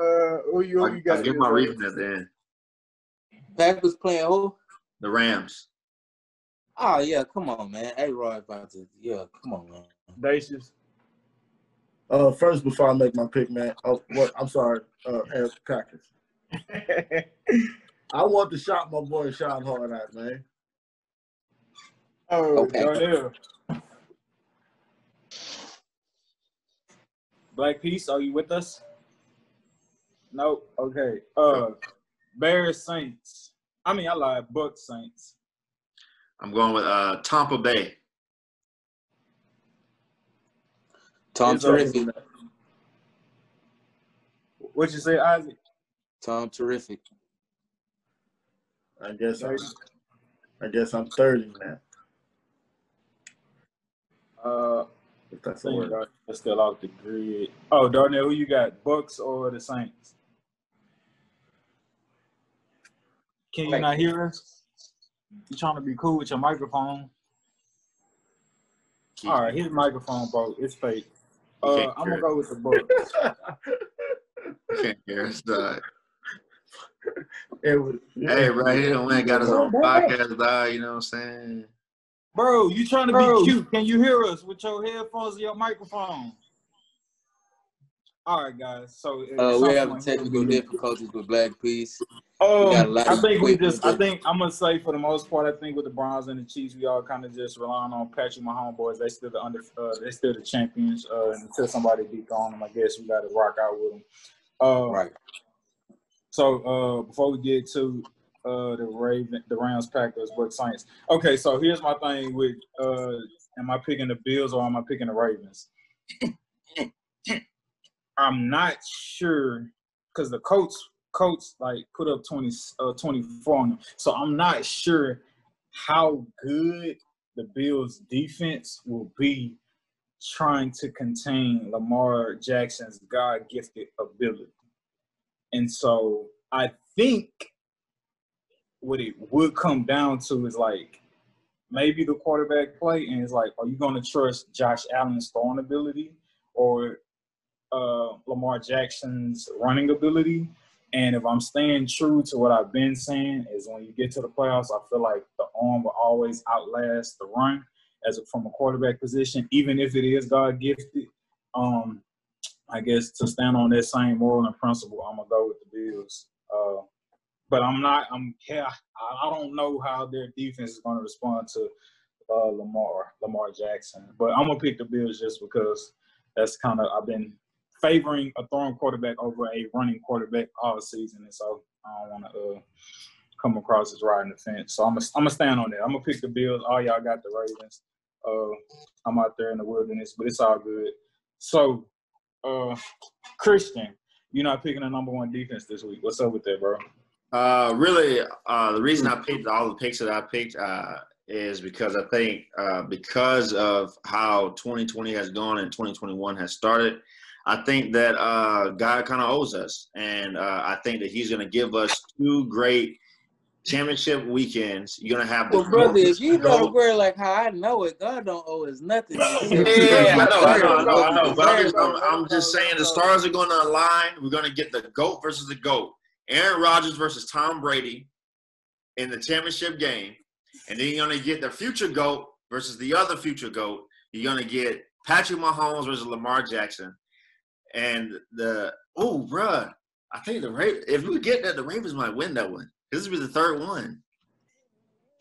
uh, who you, who you got? I give my reason at the end. Packers playing who? The Rams. Oh yeah, come on, man. Hey, Roy about to yeah, come on, man. Dacious. Uh, first, before I make my pick, man. Oh, what? I'm sorry. Uh, and Packers. (laughs) I want to shot my boy Sean Hard out, man. Oh, Okay. Darnell. Black Peace, are you with us? Nope. Okay. Uh, Bears Saints. I mean, I lied. Bucks Saints. I'm going with uh Tampa Bay. Tom Terrific. What you say, Isaac? Tom Terrific. I guess I'm, I guess I'm 30 now. Uh, If that's I a think word. Darnell's still off the grid. Oh, Darnell, who you got? Bucks or the Saints? Can you not hear us? You trying to be cool with your microphone? Keep- All right, his microphone broke. It's fake. Uh, I'm gonna it. go with the Bucks. (laughs) Can't hear us, dog. It was, Hey, right here, done went and got his own podcast, dog. You know what I'm saying? Bro, you trying to Bro. be cute? Can you hear us with your headphones or your microphone? All right, guys. So Uh, we have having point- technical difficulties with Black Peace. Um, got a lot I think we just. I think I'm gonna say for the most part, I think with the Browns and the Chiefs, we all kind of just relying on Patrick Mahomes boys. They still the under. Uh, they still the champions. Uh, until somebody beat on them, I guess we got to rock out with them. Uh, Right. So uh, before we get to uh, the Raven, the Rams, Packers, but Saints. Okay, so here's my thing with: uh, Am I picking the Bills or am I picking the Ravens? (clears throat) I'm not sure because the coach coach like put up 20 uh, 24 on them. So I'm not sure how good the Bills defense will be trying to contain Lamar Jackson's God gifted ability. And so I think what it would come down to is like maybe the quarterback play, and it's like, are you going to trust Josh Allen's throwing ability or uh, Lamar Jackson's running ability? And if I'm staying true to what I've been saying, is when you get to the playoffs, I feel like the arm will always outlast the run as a, from a quarterback position, even if it is God gifted. Um, I guess to stand on that same moral and principle, I'm gonna go with the Bills. Uh, but I'm not. I'm. I, don't know how their defense is going to respond to uh, Lamar Lamar Jackson. But I'm gonna pick the Bills just because that's kind of I've been favoring a throwing quarterback over a running quarterback all season, and so I don't want to uh, come across as riding the fence. So I'm gonna I'm gonna stand on that. I'm gonna pick the Bills. All y'all got the Ravens. Uh, I'm out there in the wilderness, but it's all good. So, uh, Christian, you're not picking a number one defense this week. What's up with that, bro? Uh, really, uh, the reason I picked all the picks that I picked uh, is because I think uh, because of how 2020 has gone and 2021 has started, I think that uh, God kind of owes us, and uh, I think that He's going to give us two great championship weekends. You're going to have the Well, brother, if you Go- don't agree like how I know it, God don't owe us nothing. Yeah, (laughs) I know, I know, I know, I know. But I'm just, I'm, I'm just saying the stars are going to align. We're going to get the GOAT versus the GOAT. Aaron Rodgers versus Tom Brady in the championship game. And then you're going to get the future GOAT versus the other future GOAT. You're going to get Patrick Mahomes versus Lamar Jackson. And the, oh, bruh, I think the Ravens, if we get that, the Ravens might win that one. This will be the third one.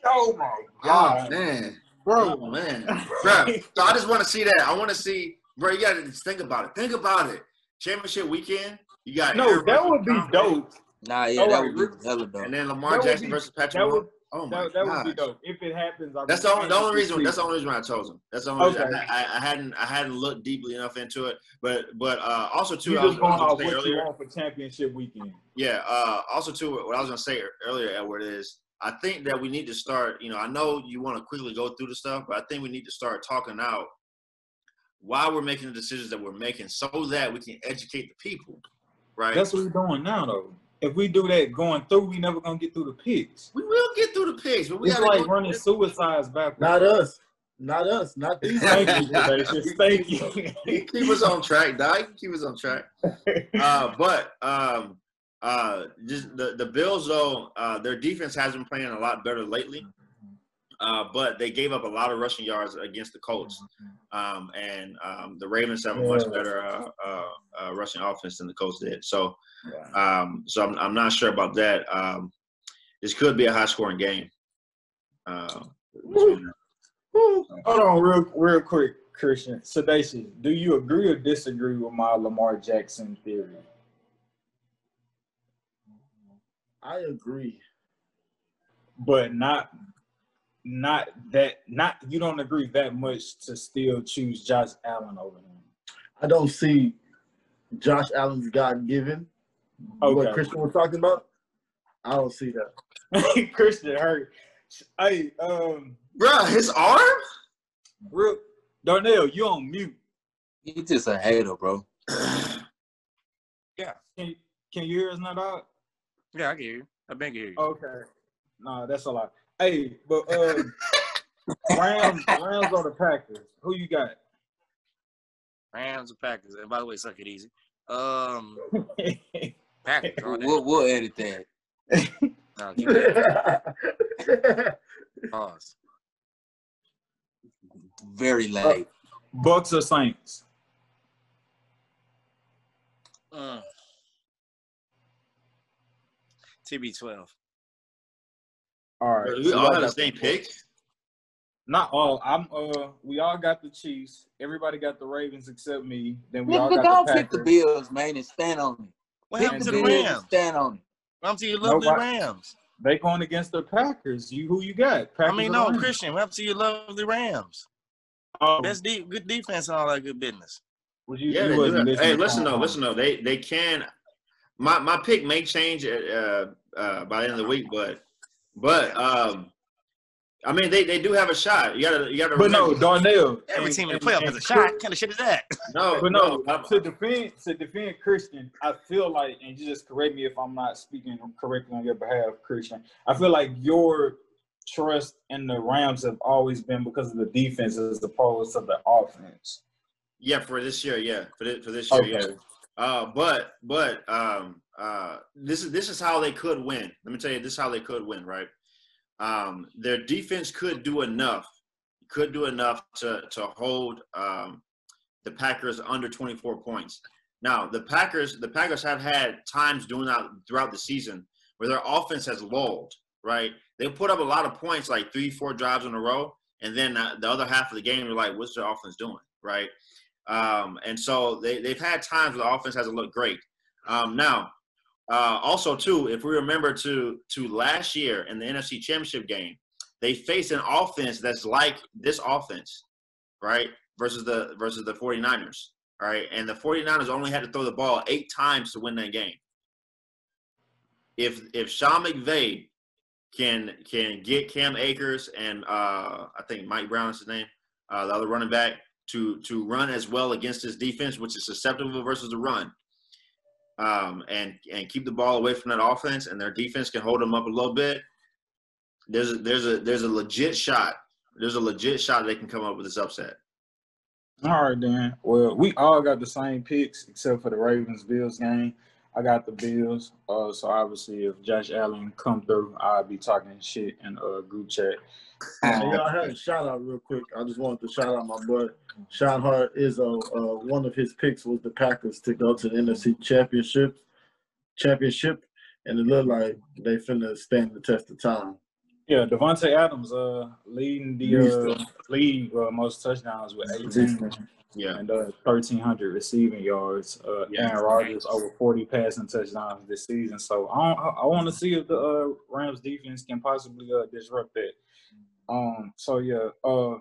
Oh my oh, god, Oh, man. bro! Oh man, bro. So I just want to see that. I want to see, bro. You got to just think about it. Think about it. Championship weekend. You got No, that would be dope. Nah, yeah, Oh, that wait, would be hella dope. And then Lamar That Jackson be- versus Patrick would- Mahomes. Oh my That, that would be gosh. dope. If it happens, I'll That's be the only, the only reason. see That's the only reason I chose him. That's the only reason. Okay. I, I, I hadn't I hadn't looked deeply enough into it. But but uh, also too, You I was, going off gonna say you earlier. want for championship weekend. Yeah. Uh, also, too, what I was gonna say earlier, Edward, is I think that we need to start. You know, I know you want to quickly go through the stuff, but I think we need to start talking out why we're making the decisions that we're making, so that we can educate the people. Right. That's what we're doing now, though. If we do that going through, we never gonna get through the picks. we will get through the pigs, but we It's gotta like go- running suicides backwards. Not us. Not us. Not these. Thank you, Sedacious. Thank (laughs) you. keep us on track, Doc. Keep us on track. Uh, but um, uh, just the the Bills though, uh, their defense has been playing a lot better lately. Uh, but they gave up a lot of rushing yards against the Colts, um, and um, the Ravens have a much better uh, uh, uh, rushing offense than the Colts did. So, um, so I'm, I'm not sure about that. Um, this could be a high scoring game. Uh. Hold on, real, real quick, Christian. Sedacious, do you agree or disagree with my Lamar Jackson theory? I agree. But not, not that, not you don't agree that much to still choose Josh Allen over him. I don't see Josh Allen's God given. Okay. What Christian was talking about. I don't see that. (laughs) Christian hurt. Hey, um, Bruh, his arm? real Darnell, you on mute. You just a hater, bro. (sighs) Yeah. Can you, can you hear us now, dog? Yeah, I can hear you. I been hear you. Okay. Nah, that's a lot. Hey, but um, (laughs) Rams, Rams or the Packers? Who you got? Rams and Packers. And by the way, suck it easy. Um, (laughs) Packers. all. We'll, we'll edit that. No, keep it. (laughs) Pause. Very late. Bucks or Saints? Mm. TB12. All right. We so all y'all have the same pick. Not all. I'm. Uh, we all got the Chiefs. Everybody got the Ravens except me. Then we Nigga, all go got the pick the Bills, man, and stand on What Pick happened the to the Bills and Rams? Stand on it. What happened to your lovely Nobody- Rams? They going against the Packers. You who you got? I mean, no, Rams? Christian. What happened to your lovely Rams? Oh, Best de- good defense and all that good business. was you, Yeah, you they do that. Hey, listen to though, listen though. They they can. My my pick may change uh, uh, by the end of the week, but but um, I mean they, they do have a shot. You gotta you gotta. But no, Darnell. Every and- team in the and- playoff has a shot. What kind of shit is that? no, But no, I'm- to defend to defend Christian, I feel like, and you just correct me if I'm not speaking correctly on your behalf, Christian. I feel like your trust in the Rams have always been because of the defense as opposed to the offense. Yeah, for this year, yeah, for this, for this year, yeah. Uh, but but um, uh, this is this is how they could win. Let me tell you, this is how they could win, right? Um, their defense could do enough, could do enough to to hold um, the Packers under 24 points. Now, the Packers the Packers have had times doing that throughout the season where their offense has lulled, right? They put up a lot of points, like three, four drives in a row, and then uh, the other half of the game, you're like, what's their offense doing, right? Um, and so they, they've had times where the offense hasn't looked great. Um, now, uh, also too, if we remember to to last year in the NFC Championship game, they faced an offense that's like this offense, right? Versus the versus the 49ers, right? And the 49ers only had to throw the ball eight times to win that game. If if Sean McVay can can get Cam Akers and uh, I think Mike Brown is his name, uh, the other running back, to to run as well against his defense, which is susceptible versus the run, um, and and keep the ball away from that offense, and their defense can hold them up a little bit. There's a, there's a there's a legit shot. There's a legit shot they can come up with this upset. All right, Dan. Well, we all got the same picks except for the Ravens Bills game. I got the Bills. Uh, so obviously, if Josh Allen come through, I'll be talking shit in a group chat. Y'all had a shout out real quick. I just wanted to shout out my boy Sean Hart. Is uh, uh one of his picks was the Packers to go to the NFC Championship, championship, and it looked like they finna stand the test of time. Yeah, Davante Adams, uh, leading the uh, league uh, most touchdowns with 18 Yeah. and uh, 1,300 receiving yards. Uh, Yeah. Aaron Rodgers over 40 passing touchdowns this season. So I, I, I want to see if the uh, Rams defense can possibly uh, disrupt that. Um. So yeah. Uh,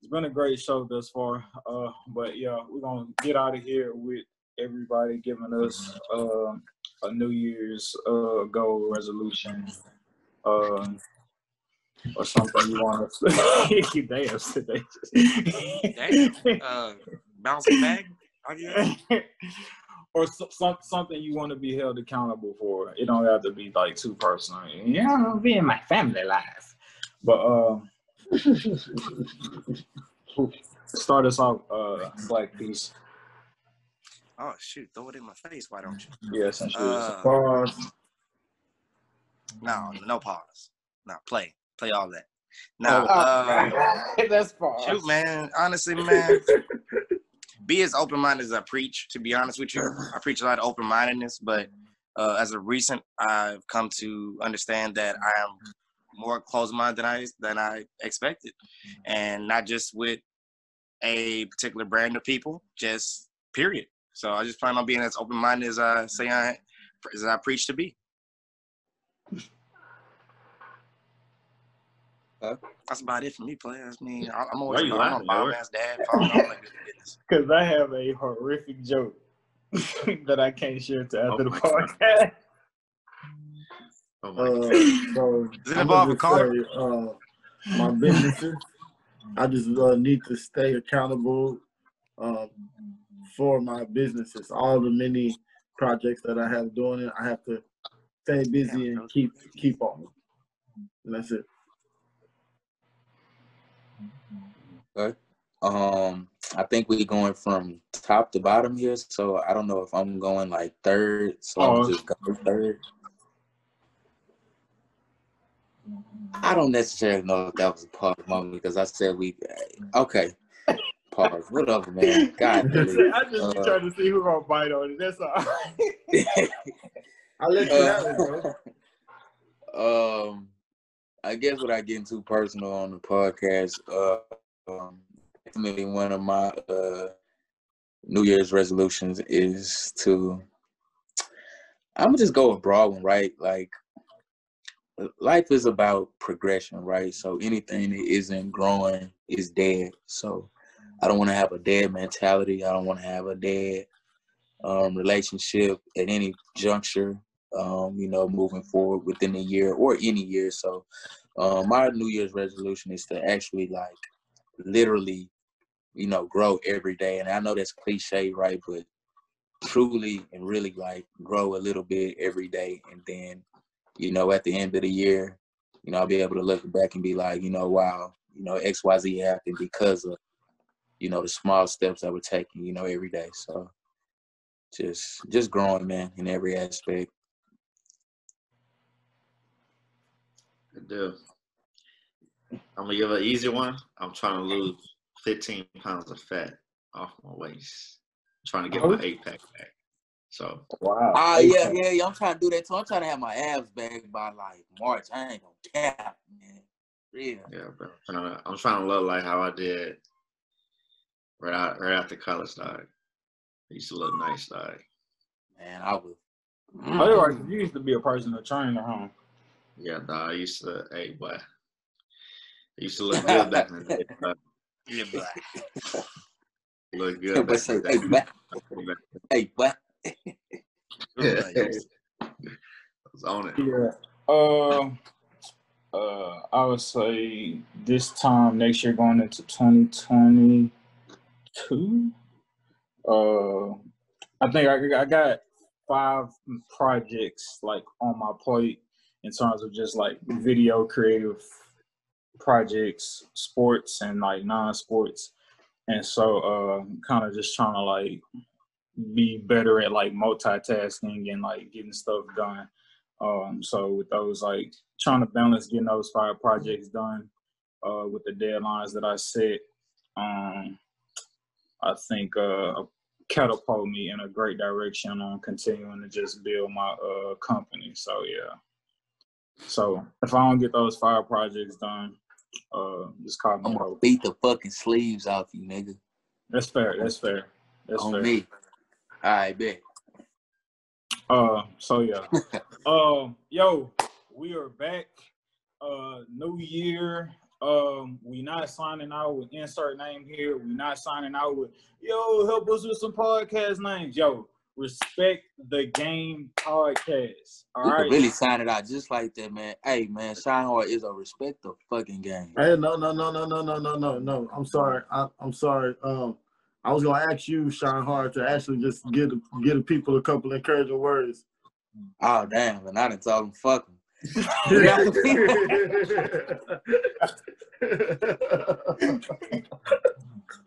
it's been a great show thus far. Uh, but yeah, we're gonna get out of here with everybody giving us um a New Year's uh goal resolution. Um. Or something you want to damn today. Damn. Uh, bouncing back. I guess. or so, some, something you want to be held accountable for. It don't have to be like too personal. Yeah, I'm being my family life. But um, (laughs) start us off, uh, Black Peace. Oh shoot! Throw it in my face. Why don't you? Yes, and Uh, Pause. no, no pause. No, play, play all that. Oh, No, uh, (laughs) that's far. shoot, man. Honestly, man, (laughs) be as open minded as I preach. To be honest with you, I preach a lot of open mindedness, but uh, as of recent, I've come to understand that I am more closed minded than I than I expected, and not just with a particular brand of people, just period. So I just plan on being as open minded as I say I as I preach to be. Huh? That's about it for me, players. I mean, I- I'm always you I'm a bomb ass dad. Father, all that good business. (laughs) Because I have a horrific joke (laughs) that I can't share to after Oh the podcast. Oh my Uh, so Does it I'm involve a gonna car? say, uh, my businesses. I just uh, need to stay accountable um, for my businesses. All the many projects that I have doing it, I have to stay busy and keep keep on. And that's it. Um, I think we're going from top to bottom here, so I don't know if I'm going like third, so Oh. I'm just going third. I don't necessarily know if that was a pause moment because I said we okay. Pause. Whatever, man. God. (laughs) I just damn be Uh, trying to see who gonna bite on it. That's all. (laughs) I'll let you have it, bro. Uh, (laughs) um, I guess without getting too personal on the podcast, uh, um, definitely one of my uh, New Year's resolutions is to I'm gonna just go a broad one, right? Like life is about progression, right? So anything that isn't growing is dead. So I don't want to have a dead mentality. I don't want to have a dead um, relationship at any juncture. Um, you know, moving forward within a year or any year. So um, my New Year's resolution is to actually like literally, you know, grow every day. And I know that's cliche, right? But truly and really like grow a little bit every day and then you know, at the end of the year, you know, I'll be able to look back and be like, you know, wow, you know, XYZ happened because of, you know, the small steps that we're taking, you know, every day. So just just growing, man, in every aspect. Good deal. I'm gonna give an easy one. I'm trying to lose 15 pounds of fat off my waist. I'm trying to get my eight pack back. So wow. Ah, uh, yeah, yeah, yeah. I'm trying to do that too. I'm trying to have my abs back by like March. I ain't gonna cap, man. Yeah. Yeah, bro. I'm trying, to, I'm trying to look like how I did right out right after college, dog. I used to look nice, dog. Man, I was. Otherwise, you used to be a personal trainer, huh? Yeah, dog. I used to. Hey, boy. I used to look good back in the day. Yeah, boy. Look good. Back say, hey, boy. (laughs) Hey, boy yeah. was on it. Yeah. Uh, uh, I would say this time next year, going into 2022. Uh, I think I, I got five projects like on my plate in terms of just like video creative projects, sports and like non-sports. And so uh kind of just trying to like be better at like multitasking and like getting stuff done. Um, so with those like trying to balance getting those five projects done uh, with the deadlines that I set, um, I think uh, catapult me in a great direction on continuing to just build my uh, company. So yeah. So if I don't get those five projects done, uh, just call me. I'm gonna beat the fucking sleeves off you, nigga. That's fair. That's fair. That's on fair. me. I bet. Uh, so yeah. (laughs) um, yo, we are back. Uh, new year. Um, we not signing out with insert name here. We not signing out with yo. Help us with some podcast names. Yo, respect the game podcast. All we right. really sign it out just like that, man. Hey, man, Shine Hard is a respect the fucking game. Hey, no, no, no, no, no, no, no, no, no. I'm sorry. I, I'm sorry. Um, I was gonna ask you, Shine Hard, to actually just get get the people a couple encouraging words. Oh damn! And I didn't tell them fuck them. (laughs) (laughs) (laughs)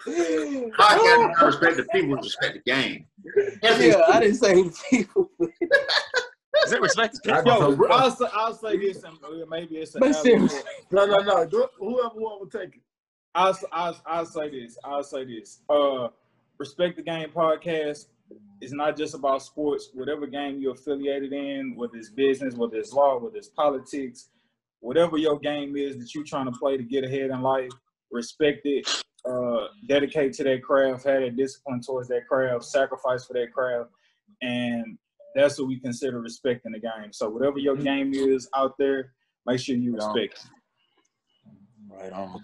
I can't respect the people, respect the game. Yeah, I didn't say the people. Is it respect? Yo, I'll say, I'll say this, and maybe it's a no, no, no. Whoever want to take it. I'll, I'll, I'll say this. I'll say this. Uh, Respect the Game podcast is not just about sports. Whatever game you're affiliated in, whether it's business, whether it's law, whether it's politics, whatever your game is that you're trying to play to get ahead in life, respect it. Uh, dedicate to their craft, have a discipline towards their craft, sacrifice for their craft, and that's what we consider respecting the game. So whatever your game is out there, make sure you respect. Right on.